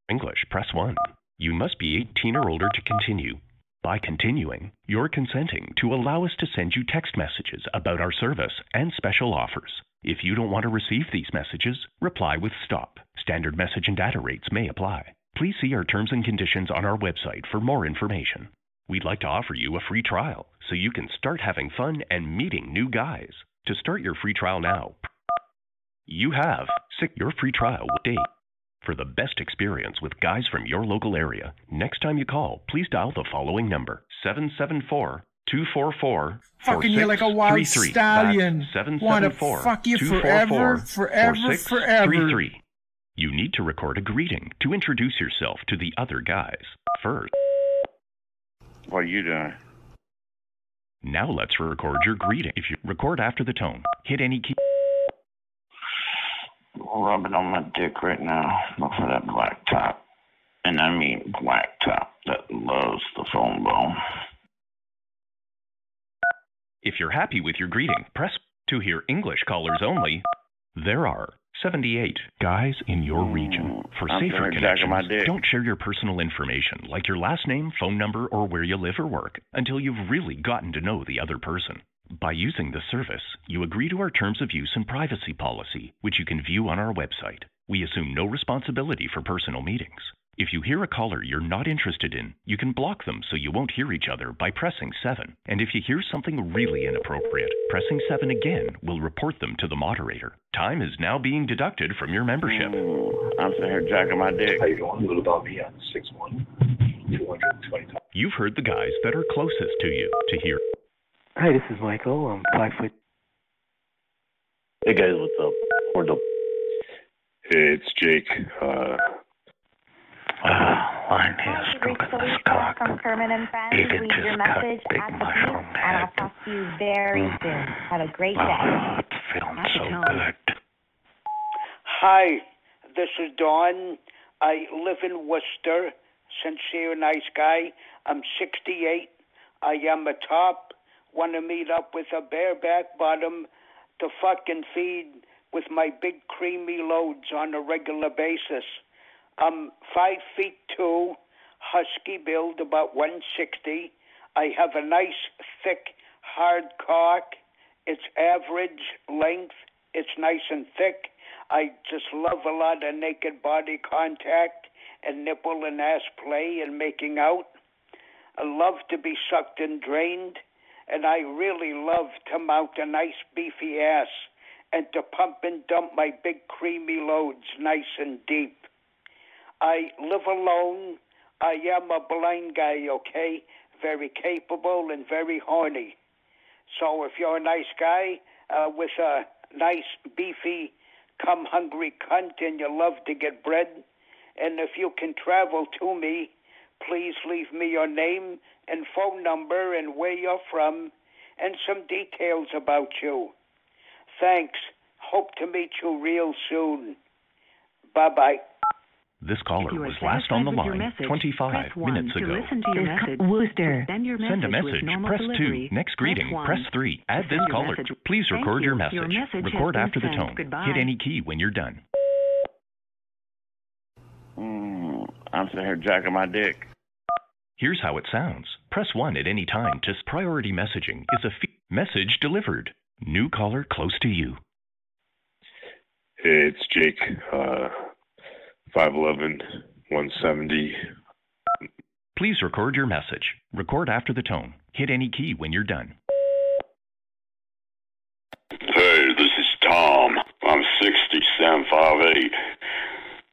English, press 1. You must be 18 or older to continue. By continuing, you're consenting to allow us to send you text messages about our service and special offers. If you don't want to receive these messages, reply with stop. Standard message and data rates may apply. Please see our terms and conditions on our website for more information. We'd like to offer you a free trial so you can start having fun and meeting new guys. To start your free trial now, you have your free trial date. For the best experience with guys from your local area, next time you call, please dial the following number 774 244 Fucking you like a wild stallion. Want to fuck you forever, forever, forever. You need to record a greeting to introduce yourself to the other guys first. What are you doing? Now let's record your greeting. If you record after the tone, hit any key. Rubbing on my dick right now. Look for that black top. And I mean black top that loves the phone bone. If you're happy with your greeting, press to hear English callers only. There are 78 guys in your mm, region. For I'm safer connections, don't share your personal information like your last name, phone number, or where you live or work until you've really gotten to know the other person. By using the service, you agree to our terms of use and privacy policy, which you can view on our website. We assume no responsibility for personal meetings. If you hear a caller you're not interested in, you can block them so you won't hear each other by pressing 7. And if you hear something really inappropriate, pressing 7 again will report them to the moderator. Time is now being deducted from your membership. Mm, I'm sitting here jacking my dick. How you doing? Little about me on 61 220. You've heard the guys that are closest to you to hear. Hi, this is Michael. I'm five foot. Hey guys, what's up? What's up? Hey, it's Jake. Uh, uh, Line here, stroking this cock. From Kermit and Friends, Big leave into your message big at the beep, and I'll talk to you very soon. Have a great day. Oh, it's feeling so good. Hi, this is Don. I live in Worcester. Sincere, nice guy. I'm 68. I am a top. Want to meet up with a bareback bottom to fucking feed with my big creamy loads on a regular basis. I'm five feet two, husky build, about 160. I have a nice, thick, hard cock. It's average length. It's nice and thick. I just love a lot of naked body contact and nipple and ass play and making out. I love to be sucked and drained, and I really love to mount a nice beefy ass and to pump and dump my big creamy loads nice and deep. I live alone. I am a blind guy, okay? Very capable and very horny. So if you're a nice guy uh, with a nice beefy, come hungry cunt and you love to get bread, and if you can travel to me, please leave me your name and phone number and where you're from and some details about you. Thanks. Hope to meet you real soon. Bye bye. This caller was last on the satisfied with your line message, 25 press one minutes to ago. listen to your message. co- Worcester. Send your Send a message with message. normal Press delivery. 2. Next Press greeting. one. Press 3. Add this caller. message. Please Thank record you. your message. Your message record been after the tone. Goodbye. Hit any key when you're done. Mm, I'm sitting here jacking my dick. Here's how it sounds. Press 1 at any time. to priority messaging is a fee- message delivered. New caller close to you. hey, it's Jake. Uh, 5'11", 170. Please record your message. Record after the tone. Hit any key when you're done. Hey, this is Tom. I'm 67, 5'8",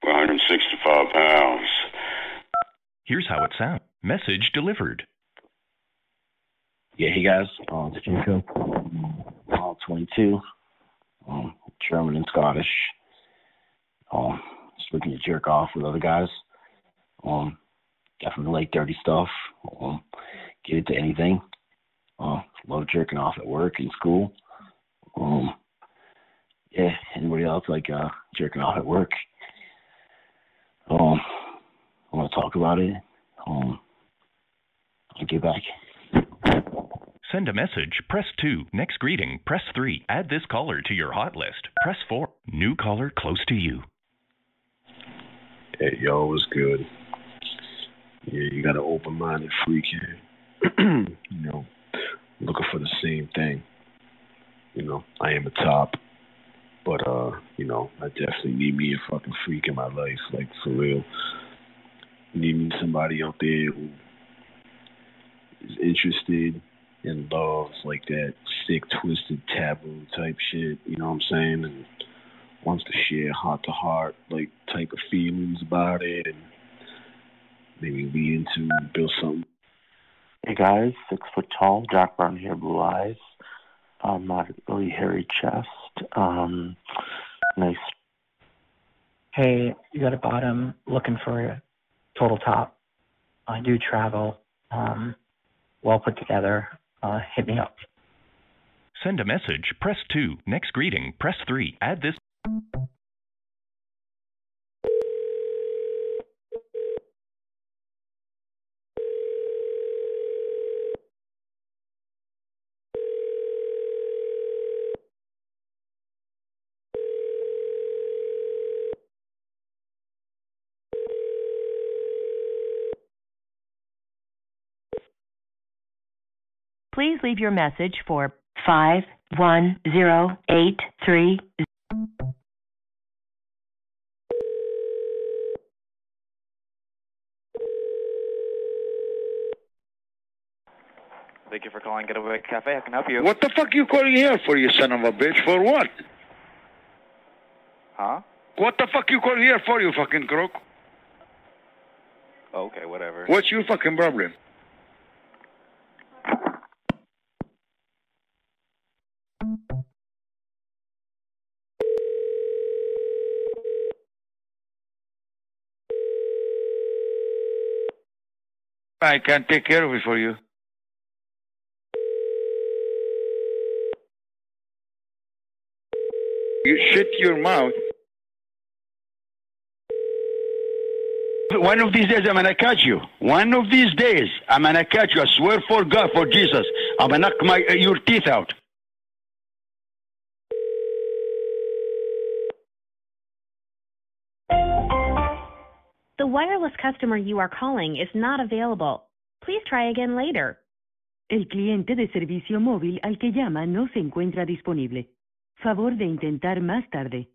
165 pounds. Here's how it sounds. Message delivered. Yeah, hey guys, um, it's Jacob, uh, 22, um, German and Scottish. Um, just looking to jerk off with other guys. Um, definitely like dirty stuff. Um, get into anything. Uh, love jerking off at work and school. Um, yeah, anybody else like uh, jerking off at work? Um, I want to talk about it. Um, I'll get back. Send a message. Press 2. Next greeting. Press 3. Add this caller to your hot list. Press 4. New caller close to you. Hey, yo, what's good? Yeah, you got an open-minded freak here. [clears throat] you know, looking for the same thing. You know, I am a top, but uh, you know, I definitely need me a fucking freak in my life, like for real. Need me somebody out there who is interested and loves like that sick, twisted, taboo type shit. You know what I'm saying? And wants to share heart to heart like type of feelings about it, and maybe lead into build something. Hey guys, six foot tall, dark brown hair, blue eyes, um, moderately hairy chest, um, nice. Hey, you got a bottom looking for a total top. I do travel. Um, well put together. Uh, hit me up. Send a message. Press 2. Next greeting. Press 3. Add this. Please leave your message for 51083. Thank you for calling Getaway Cafe. I can help you. What the fuck you calling here for, you son of a bitch? For what? Huh? What the fuck you calling here for, you fucking crook? Okay, whatever. What's your fucking problem? I can take care of it for you. You shut your mouth. One of these days, I'm gonna catch you. One of these days, I'm gonna catch you. I swear for God, for Jesus, I'm gonna knock my uh, your teeth out. The wireless customer you are calling is not available. Please try again later. El cliente de servicio móvil al que llama no se encuentra disponible. Favor de intentar más tarde.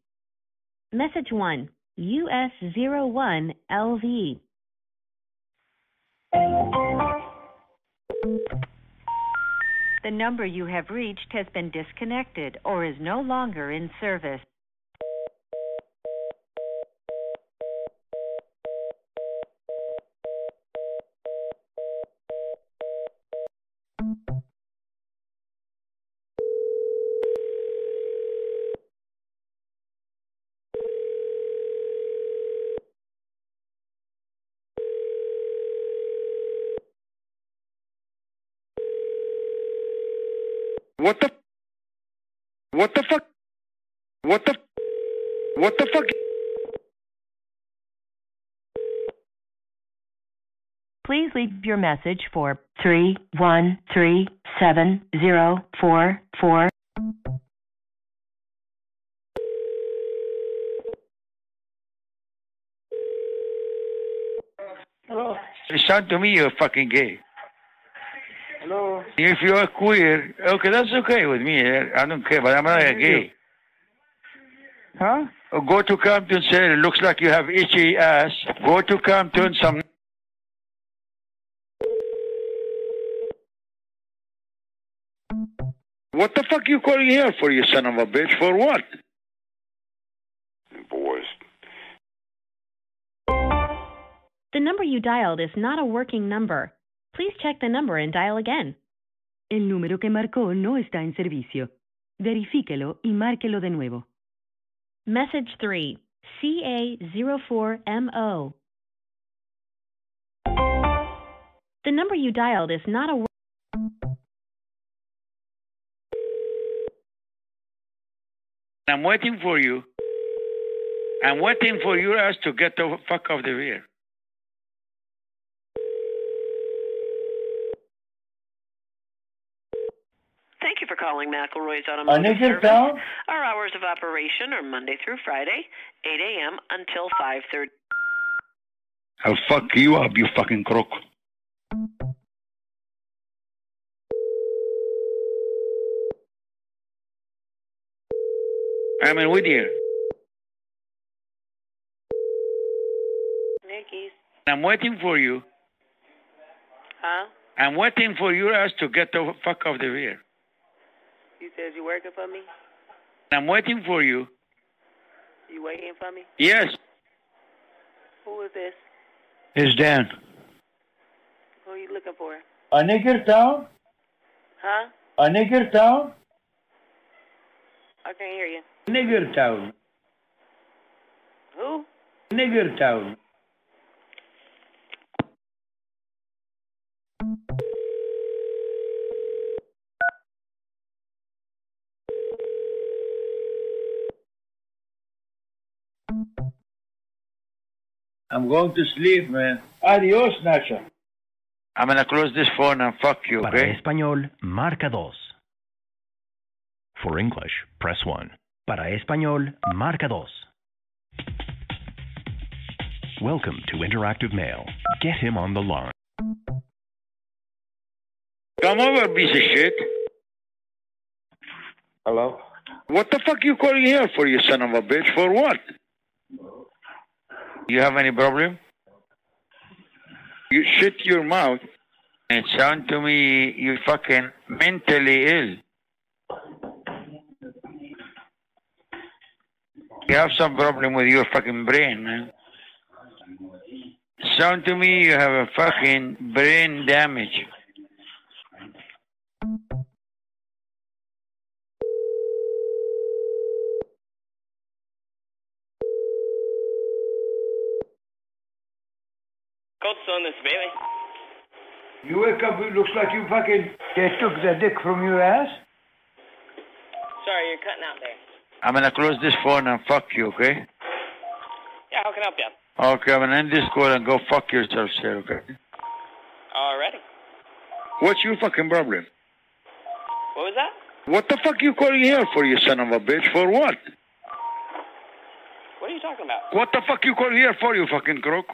Message 1, US01LV. The number you have reached has been disconnected or is no longer in service. What the? What the fuck? What the? What the fuck? Please leave your message for 3137044. Hello. Listen to me, you're fucking gay. Hello. If you are queer, okay, that's okay with me. I don't care, but I'm not a gay. Huh? Go to Compton, say, it looks like you have itchy ass. Go to Compton, some. What the fuck you calling here for, you son of a bitch? For what? Boys. The number you dialed is not a working number. Please check the number and dial again. El número que marcó no está en servicio. Verifíquelo y márquelo de nuevo. Message 3, CA04MO. The number you dialed is not a wor- I'm waiting for you. I'm waiting for your ass to get the fuck off the rear. Thank you for calling McElroy's Automotive Service. phone. Our hours of operation are Monday through Friday, 8 a.m. until 5:30. I'll fuck you up, you fucking crook. I'm in Whittier. Nikki's. I'm waiting for you. Huh? I'm waiting for your ass to get the fuck off the rear. You said you working for me? I'm waiting for you. You waiting for me? Yes, Who is this? it's Dan. Who are you looking for? A nigger town? Huh? A nigger town? I can't hear you. Nigger town. Who? Nigger town. I'm going to sleep, man. Adios, Nacho. I'm gonna close this phone and fuck you, okay? Para español, marca 2. For English, press 1. Para español, marca 2. Welcome to Interactive Mail. Get him on the line. Come over, piece of shit. Hello? What the fuck you calling here for, you son of a bitch? For what? You have any problem? You shut your mouth. It sound to me you fucking mentally ill. You have some problem with your fucking brain, man. Sound to me you have a fucking brain damage. Cold Stone, this is Bailey. You wake up, it looks like you fucking... They took the dick from your ass? Sorry, you're cutting out there. I'm gonna close this phone and fuck you, okay? Yeah, how can I help you? Okay, I'm gonna end this call and go fuck yourself, sir, okay? Alrighty. What's your fucking problem? What was that? What the fuck you calling here for, you son of a bitch? For what? What are you talking about? What the fuck you calling here for, you fucking crook?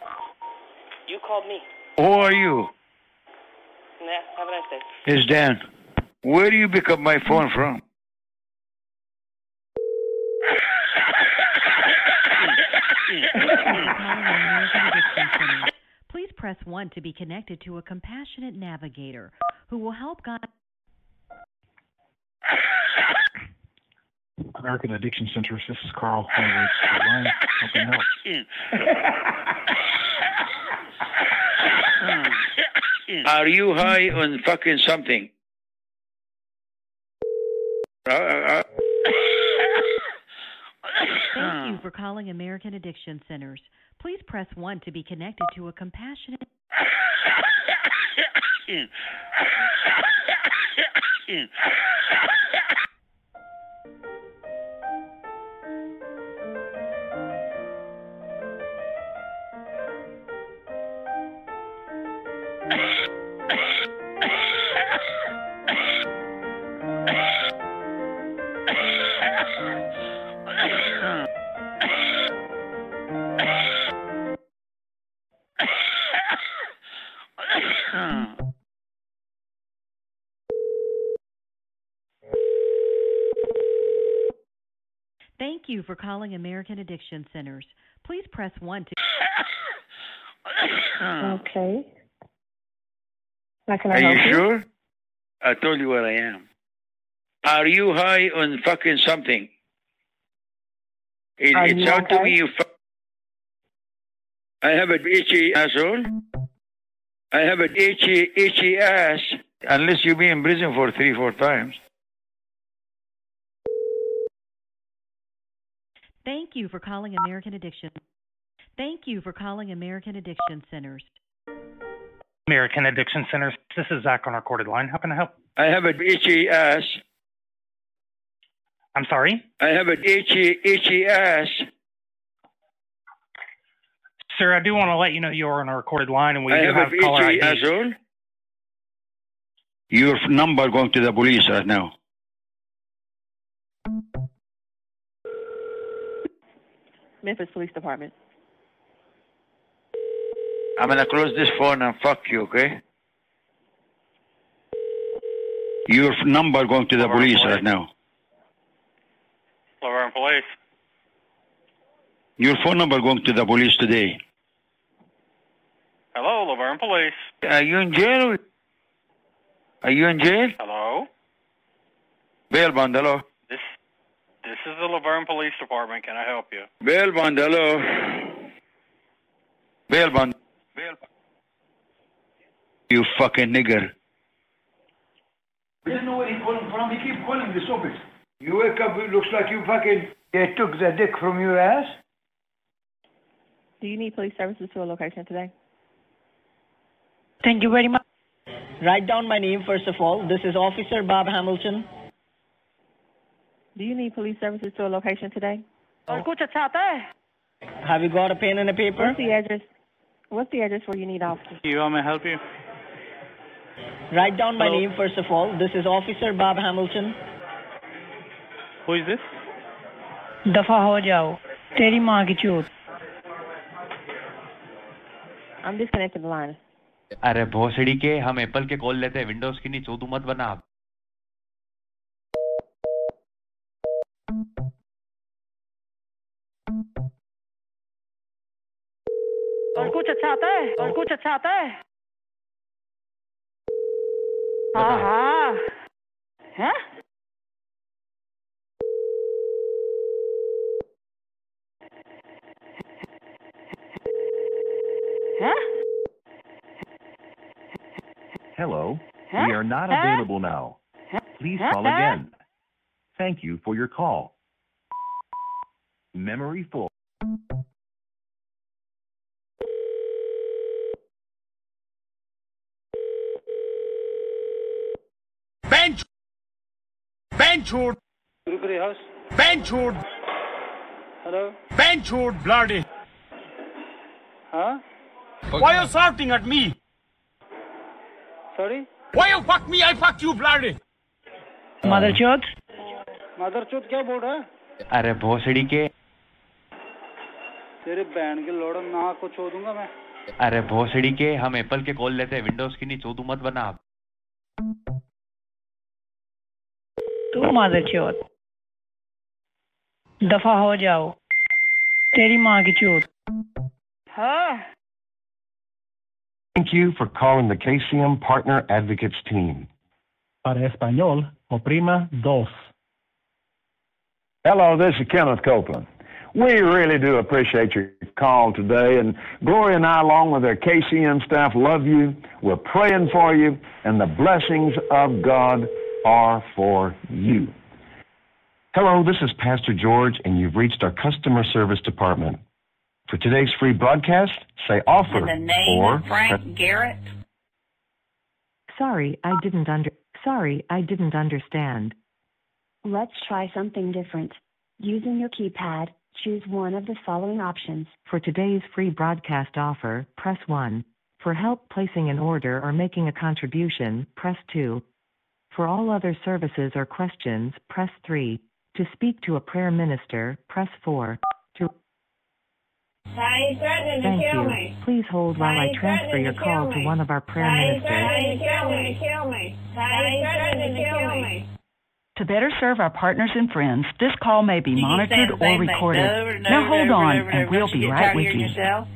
You called me. Who are you? Yeah, have a nice day. It's Dan. Where do you pick up my phone from? Please press 1 to be connected to a compassionate navigator who will help guide. American Addiction Centers. This is Carl. Henry. Line. How can I help? [laughs] Are you high on fucking something? Uh, uh, Thank you for calling American Addiction Centers. Please press 1 to be connected to a compassionate. Thank you for calling American Addiction Centers. Please press 1 to. [laughs] Okay. How can I Are help you sure? I told you what I am. Are you high on fucking something? It, Are it you to me you. Fu- I have an itchy asshole. I have an itchy, itchy ass. Unless you be in prison for three, four times. Thank you for calling American Addiction. Thank you for calling American Addiction Centers. American Addiction Centers. This is Zach on our recorded line. How can I help? I have an itchy ass. I'm sorry? I have an itchy, itchy ass. Sir, I do want to let you know you're on a recorded line and we I do have have an caller itchy ID. asshole. Your number going to the police right now. Memphis Police Department. I'm gonna close this phone and fuck you, okay? Your number going to the police right now. La Verne Police. Your phone number going to the police today. Hello, La Verne Police. Are you in jail? Are you in jail? Hello. Bail bond, hello. This this is the La Verne Police Department. Can I help you? Bail bond, hello. Bail bond. Bail You fucking nigger. He doesn't know where he's calling from. He keeps calling this office. You wake up, it looks like you fucking... They took the dick from your ass? Do you need police services to a location today? Thank you very much. Write down my name first of all. This is Officer Bob Hamilton. Do you need police services to a location today? Escucha, Have you got a pen and a paper? What's the address? What's the address where you need officers? You want me to help you? Write down my Hello. name first of all. This is Officer Bob Hamilton. Who is this? दफ़ा हो जाओ तेरी माँ की चोट I'm disconnecting the line. अरे भोसड़ी के हम एप्पल के कॉल लेते हैं विंडोज़ की नहीं चोदू मत बना आप और कुछ अच्छा आता है हाँ हाँ हैं हैं Hello. Huh? We are not Huh? available now. Please Huh? call Huh? again. Thank you for your call. Memory full. छोड़ बैन छोड़ हेलो बैन छोड़ ब्लडी हाँ Why you shouting at me? Sorry? Why you fuck me? I fuck you bloody. क्या बोल रहा है? अरे भोसड़ी के तेरे बहन के लोड़न ना को छोड़ दूँगा मैं अरे भोसड़ी के हम एप्पल के कॉल लेते हैं विंडोज़ की नहीं छोड़ू मत बना आप तू मदर चौथ दफा हो जाओ तेरी माँ की चौथ हाँ Thank you for calling the KCM Partner Advocates team. Para español, oprima dos. Hello, this is Kenneth Copeland. We really do appreciate your call today, and Gloria and I, along with our KCM staff, love you. We're praying for you, and the blessings of God are for you. Hello, this is Pastor George, and you've reached our customer service department. For today's free broadcast, say offer In the name or of Frank Garrett. Sorry, I didn't under. Sorry, I didn't understand. Let's try something different. Using your keypad, choose one of the following options. For today's free broadcast offer, press 1. For help placing an order or making a contribution, press 2. For all other services or questions, press 3. To speak to a prayer minister, press 4. To Why you threatening to Thank you. Please hold while I transfer your call to one of our prayer ministers. to kill me? Kill me. Why you threatening to kill me? To better serve our partners and friends, this call may be monitored or recorded. Now hold on, and over and and we'll be right with you. yourself?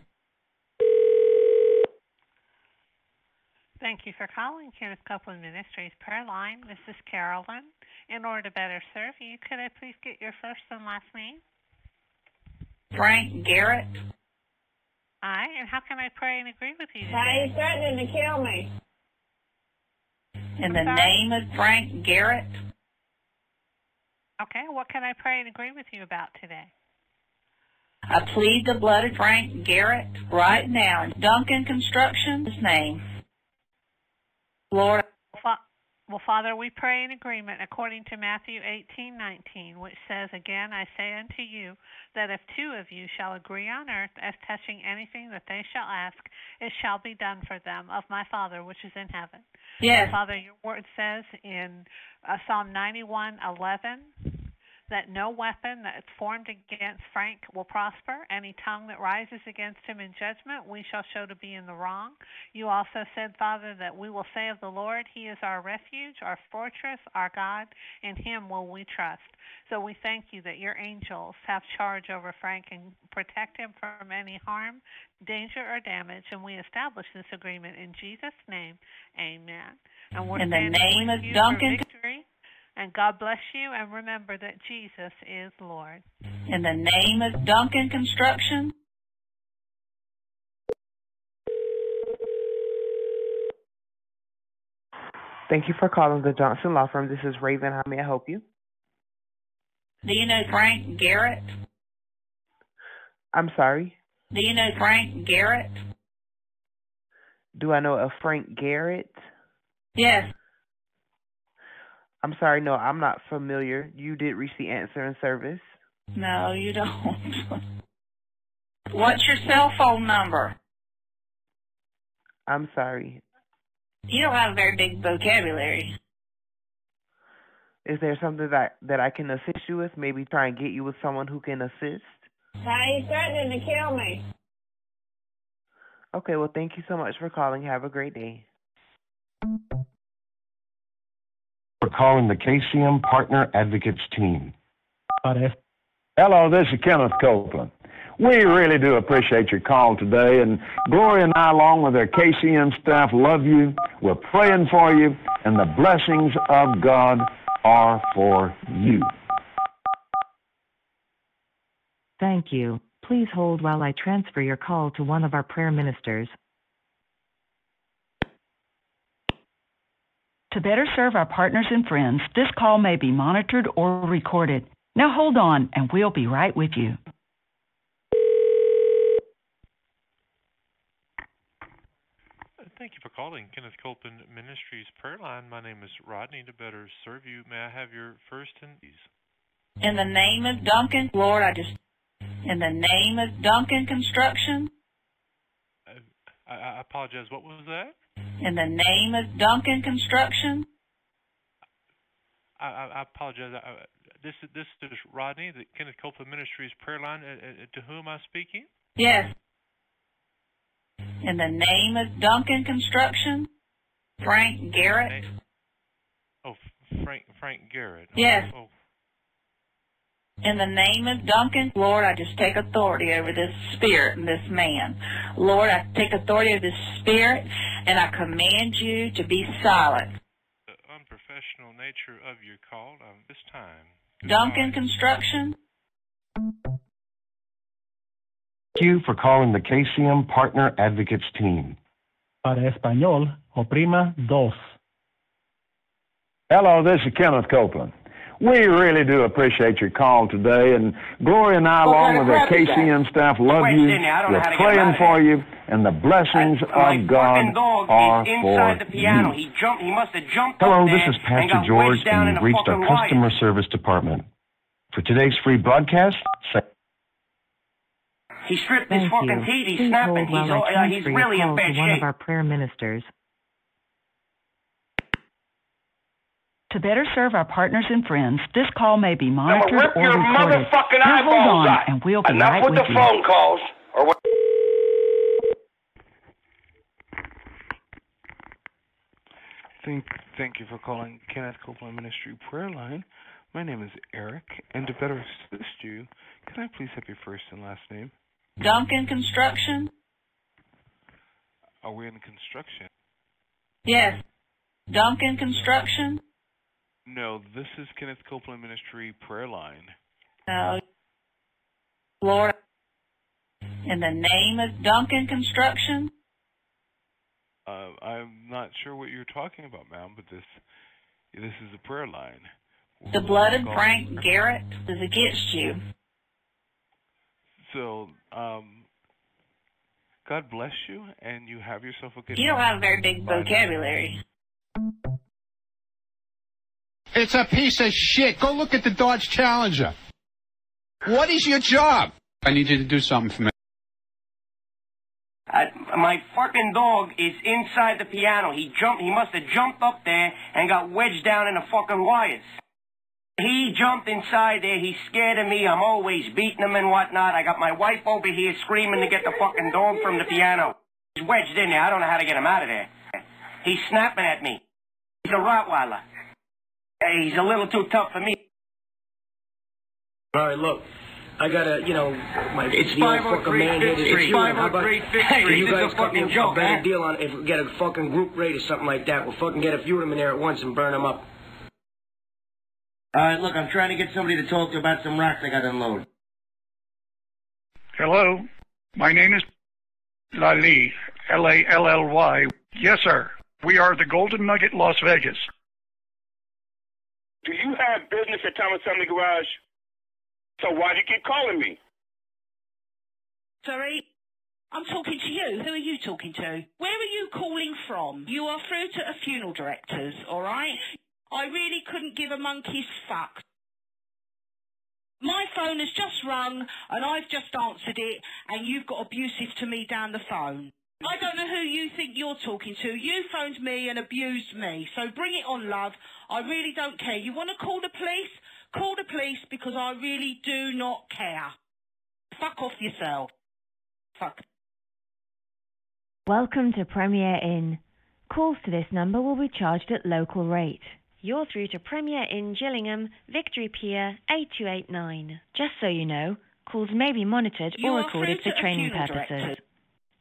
Thank you for calling Kenneth Copeland Ministries prayer line. This is Carolyn. In order to better serve you, could I please get your first and last name? Frank Garrett. Aye, and how can I pray and agree with you Why you today? threatening to kill me? In the name of Frank Garrett. Okay, what can I pray and agree with you about today? I plead the blood of Frank Garrett right now in Duncan Construction's name. Lord, Well, Father, we pray in agreement according to Matthew 18:19, which says, "Again I say unto you that if two of you shall agree on earth as touching anything that they shall ask, it shall be done for them of my Father which is in heaven." Yes. Father, your word says in uh, Psalm 91:11 that no weapon that's formed against Frank will prosper. Any tongue that rises against him in judgment, we shall show to be in the wrong. You also said, Father, that we will say of the Lord, He is our refuge, our fortress, our God. In Him will we trust. So we thank you that your angels have charge over Frank and protect him from any harm, danger, or damage. And we establish this agreement in Jesus' name. Amen. And we're In the name of Duncan- victory. And God bless you. And remember that Jesus is Lord. in the name of Duncan Construction. Thank you for calling the Johnson Law Firm. This is Raven. How may I help you? Do you know Frank Garrett? I'm sorry. Do you know Frank Garrett? Do I know a Frank Garrett? Yes. I'm sorry. No, I'm not familiar. You did reach the answering service. No, you don't. What's your cell phone number? I'm sorry. You don't have a very big vocabulary. Is there something that that I can assist you with? Maybe try and get you with someone who can assist. Are you threatening to kill me? Okay, well, thank you so much for calling. Have a great day. For calling the KCM Partner Advocates team. Hello, this is Kenneth Copeland. We really do appreciate your call today, and Gloria and I, along with our KCM staff, love you. We're praying for you, and the blessings of God are for you. Thank you. Please hold while I transfer your call to one of our prayer ministers. To better serve our partners and friends, this call may be monitored or recorded. Now hold on, and we'll be right with you. Thank you for calling Kenneth Copeland Ministries Prayer Line. My name is Rodney. To better serve you, may I have your first and please? In the name of Duncan, Lord, I just, in the name of Duncan Construction, I, I apologize. What was that? in the name of Duncan Construction, I, I, apologize. I, this is this is Rodney, the Kenneth Copeland Ministries Prayer Line. Uh, uh, to whom am I speaking? yes. In the name of Duncan Construction, Frank Garrett, Oh, Frank Frank Garrett. Oh, Yes. Oh, In the name of Duncan, Lord, I just take authority over this spirit and this man. Lord, I take authority over this spirit and I command you to be silent. the unprofessional nature of your call um, this time. Duncan Construction, Thank you for calling the KCM Partner Advocates team. Para español, oprima dos. Hello, this is Kenneth Copeland. We really do appreciate your call today, and Gloria and I, What along with the crap is that? KCM staff, love Wait, you. Sidney, I don't know We're how praying for you, and the blessings My of God fucking dog are is inside for the piano. you. He jumped. He must have jumped Hello, this is and Pastor George, and you've reached our fucking wire. customer service department. For today's free broadcast, say He stripped his Thank fucking you. teeth. He's Please snapping. He's I uh, he's really your in call to bad one of our prayer ministers. To better serve our partners and friends, this call may be monitored rip or your recorded. motherfucking now hold on, out. and we'll be Enough right with with the you. phone calls. Or what? Thank, thank you for calling Kenneth Copeland Ministry Prayer Line. My name is Eric, and to better assist you, can I please have your first and last name? Duncan Construction, Are we in construction? yes. Duncan Construction, No, this is Kenneth Copeland Ministry Prayer Line. no. Lord, in the name of Duncan Construction, Uh, I'm not sure what you're talking about, ma'am, but this this is a prayer line. the blood of Frank Garrett is against you. So, um, God bless you, and you have yourself a good. You don't have a very big vocabulary. It's a piece of shit. Go look at the Dodge Challenger. What is your job? I need you to do something for me. My fucking dog is inside the piano. He jumped. He must have jumped up there and got wedged down in the fucking wires. He jumped inside there. He's scared of me. I'm always beating him and whatnot. I got my wife over here screaming to get the fucking dog from the piano. He's wedged in there. I don't know how to get him out of there. He's snapping at me. He's a Rottweiler. Hey, he's a little too tough for me. All right, look. I gotta, you know, my It's the old 503 fucking man here. Fifth It's Street. you. How about 503 Fifth hey, Street. you This is guys a cut fucking me joke, a better huh? deal on if we get a fucking group rate or something like that. We'll fucking get a few of them in there at once and burn them up. All right, look, I'm trying to get somebody to talk to about some rocks I got to unload. Hello, my name is Lally, L-A-L-L-Y. Yes, sir. We are the Golden Nugget, Las Vegas. Do you have business at Thomas Assembly Garage? So why do you keep calling me? Sorry? I'm talking to you. Who are you talking to? Where are you calling from? You are through to a funeral directors, alright? I really couldn't give a monkey's fuck. My phone has just rung and I've just answered it and you've got abusive to me down the phone. I don't know who you think you're talking to. You phoned me and abused me. So bring it on, love. I really don't care. You want to call the police? Call the police because I really do not care. Fuck off yourself. Fuck. Welcome to Premier Inn. Calls to this number will be charged at local rate. You're through to Premier Inn Gillingham, Victory Pier, 8289. Just so you know, calls may be monitored You or recorded for training purposes. director.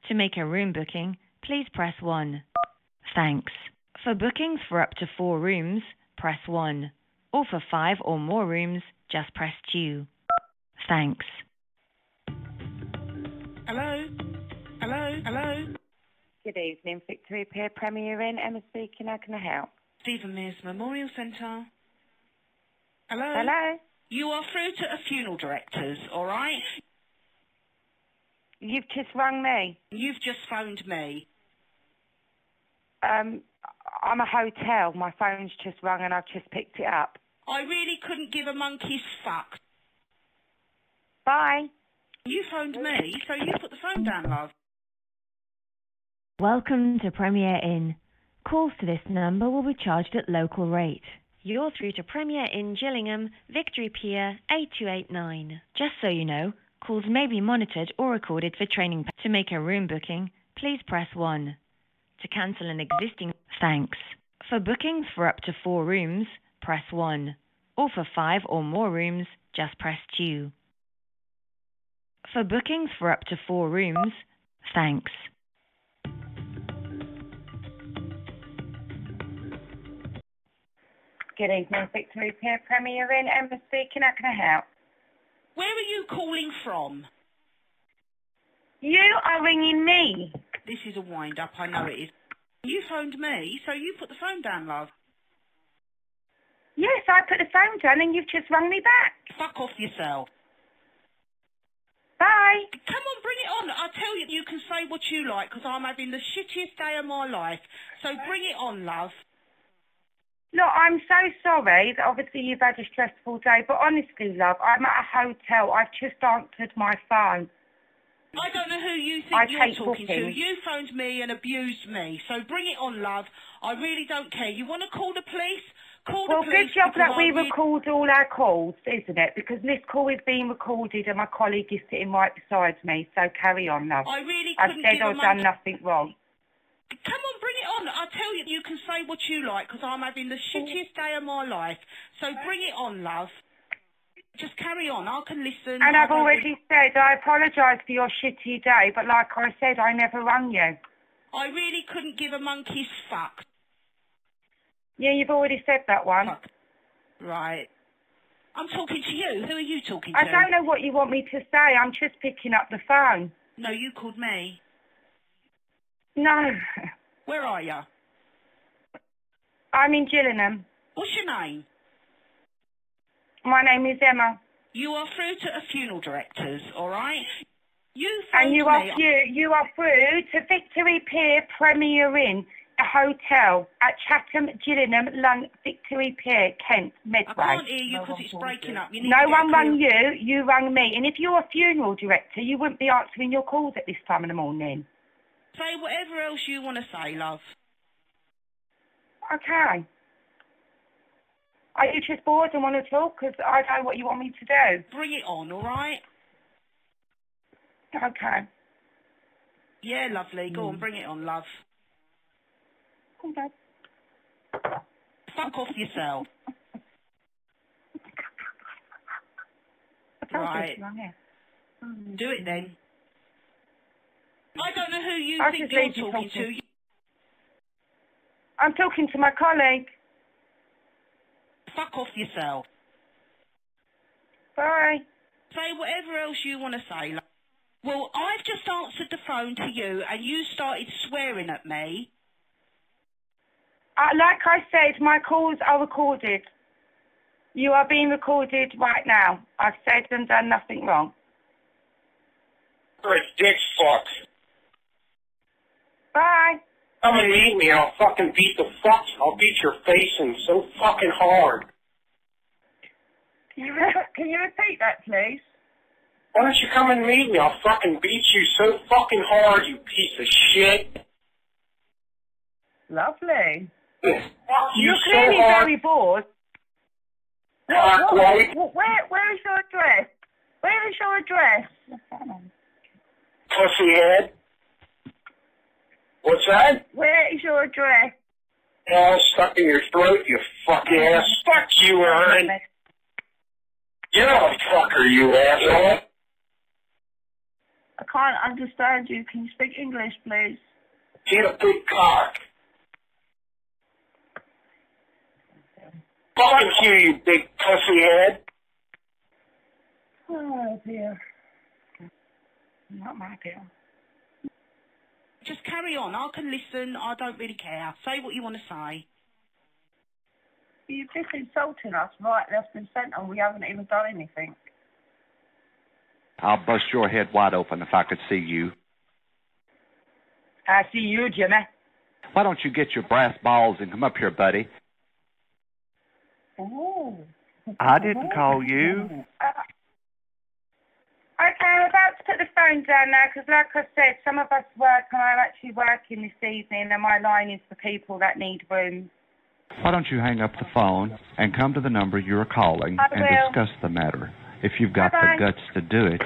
To make a room booking, please press 1. Thanks. For bookings for up to 4 rooms, press 1. Or for 5 or more rooms, just press 2. Thanks. Hello? Hello? Hello? Good evening, Victoria Pier Premier Inn. Emma speaking. How can I help? Stephen Mears Memorial Centre. Hello? Hello? You are through to a funeral directors, alright? You've just rung me. You've just phoned me. Um, I'm a hotel. My phone's just rung and I've just picked it up. I really couldn't give a monkey's fuck. Bye. You phoned me, so you put the phone down, love. Welcome to Premier Inn. Calls to this number will be charged at local rate. You're through to Premier Inn Gillingham, Victory Pier, 8289. Just so you know, calls may be monitored or recorded for training. pu- To make a room booking, please press 1. To cancel an existing, thanks. For bookings for up to 4 rooms, press 1. Or for 5 or more rooms, just press 2. For bookings for up to 4 rooms, thanks. Good evening, Victoria Pier Premier Inn. Emma speaking. How can I help? Where are you calling from? You are ringing me. This is a wind up, I know it is. You phoned me, so you put the phone down, love. Yes, I put the phone down and you've just rung me back. Fuck off yourself. Bye. Come on, bring it on. I tell you, you can say what you like, because I'm having the shittiest day of my life. So bring it on, love. Look, I'm so sorry that obviously you've had a stressful day, but honestly, love, I'm at a hotel. I've just answered my phone. I don't know who you think I you're talking to. You phoned me and abused me. So bring it on, love. I really don't care. You want to call the police? Call Well, the police. good job that we record all our calls, isn't it? Because this call is being recorded and my colleague is sitting right beside me. So carry on, love. I really I've couldn't said give a I've done nothing wrong. Come on, bring it on. I tell you, you can say what you like, because I'm having the shittiest day of my life. So bring it on, love. Just carry on. I can listen. And I've already said I apologise for your shitty day, but like I said, I never rung you. I really couldn't give a monkey's fuck. Yeah, you've already said that one. Right. I'm talking to you. Who are you talking to? I don't know what you want me to say. I'm just picking up the phone. No, you called me. No, Where are you? I'm in Gillingham. What's your name? My name is Emma. You are through to a funeral directors, all right? You phoned And you are me. you, you are through to Victory Pier Premier Inn, a hotel at Chatham, Gillingham, Lon- Victory Pier, Kent, Medway. I can't hear you because it's breaking up. You need No one rang you, you rang me. And if you're a funeral director, you wouldn't be answering your calls at this time in the morning. Say whatever else you want to say, love. Okay. Are you just bored and want to talk? Because I know what you want me to do. Bring it on, all right? Okay. Yeah, lovely. Go on, mm. bring it on, love. Okay. Fuck off yourself. Right. Mm. Do it then. I don't know who you I think you're talking talking. to. I'm talking to my colleague. Fuck off yourself. Bye. Say whatever else you want to say. love. Well, I've just answered the phone to you and you started swearing at me. Uh, like I said, my calls are recorded. You are being recorded right now. I've said and done nothing wrong. You're a dick fuck. Bye. Come and meet me. I'll fucking beat the fuck. I'll beat your face in so fucking hard. Can you, [laughs] can you repeat that, please? Why don't you come and meet me? I'll fucking beat you so fucking hard, you piece of shit. Lovely. Fuck you You're so clearly hard. very bored. What- right? what- where, where is your address? Where is your address? Pussyhead. What's that? Where is your address? All stuck in your throat, you fuck ass. Fuck you, Aaron. Get off, fucker, you asshole. I can't understand you. Can you speak English, please? Get a big cock. Fucking you, you big pussy head. Oh dear. Not my dear. Just carry on. I can listen. I don't really care. Say what you want to say. You've just insulting us right left and centre. We haven't even done anything. I'll bust your head wide open if I could see you. I see you, Jimmy. Why don't you get your brass balls and come up here, buddy? Oh. I didn't call you. Uh, Okay, I'm about to put the phone down now because, like I said, some of us work and I'm actually working this evening and my line is for people that need rooms. Why don't you hang up the phone and come to the number you're calling I and will. discuss the matter? If you've got Bye-bye. the guts to do it,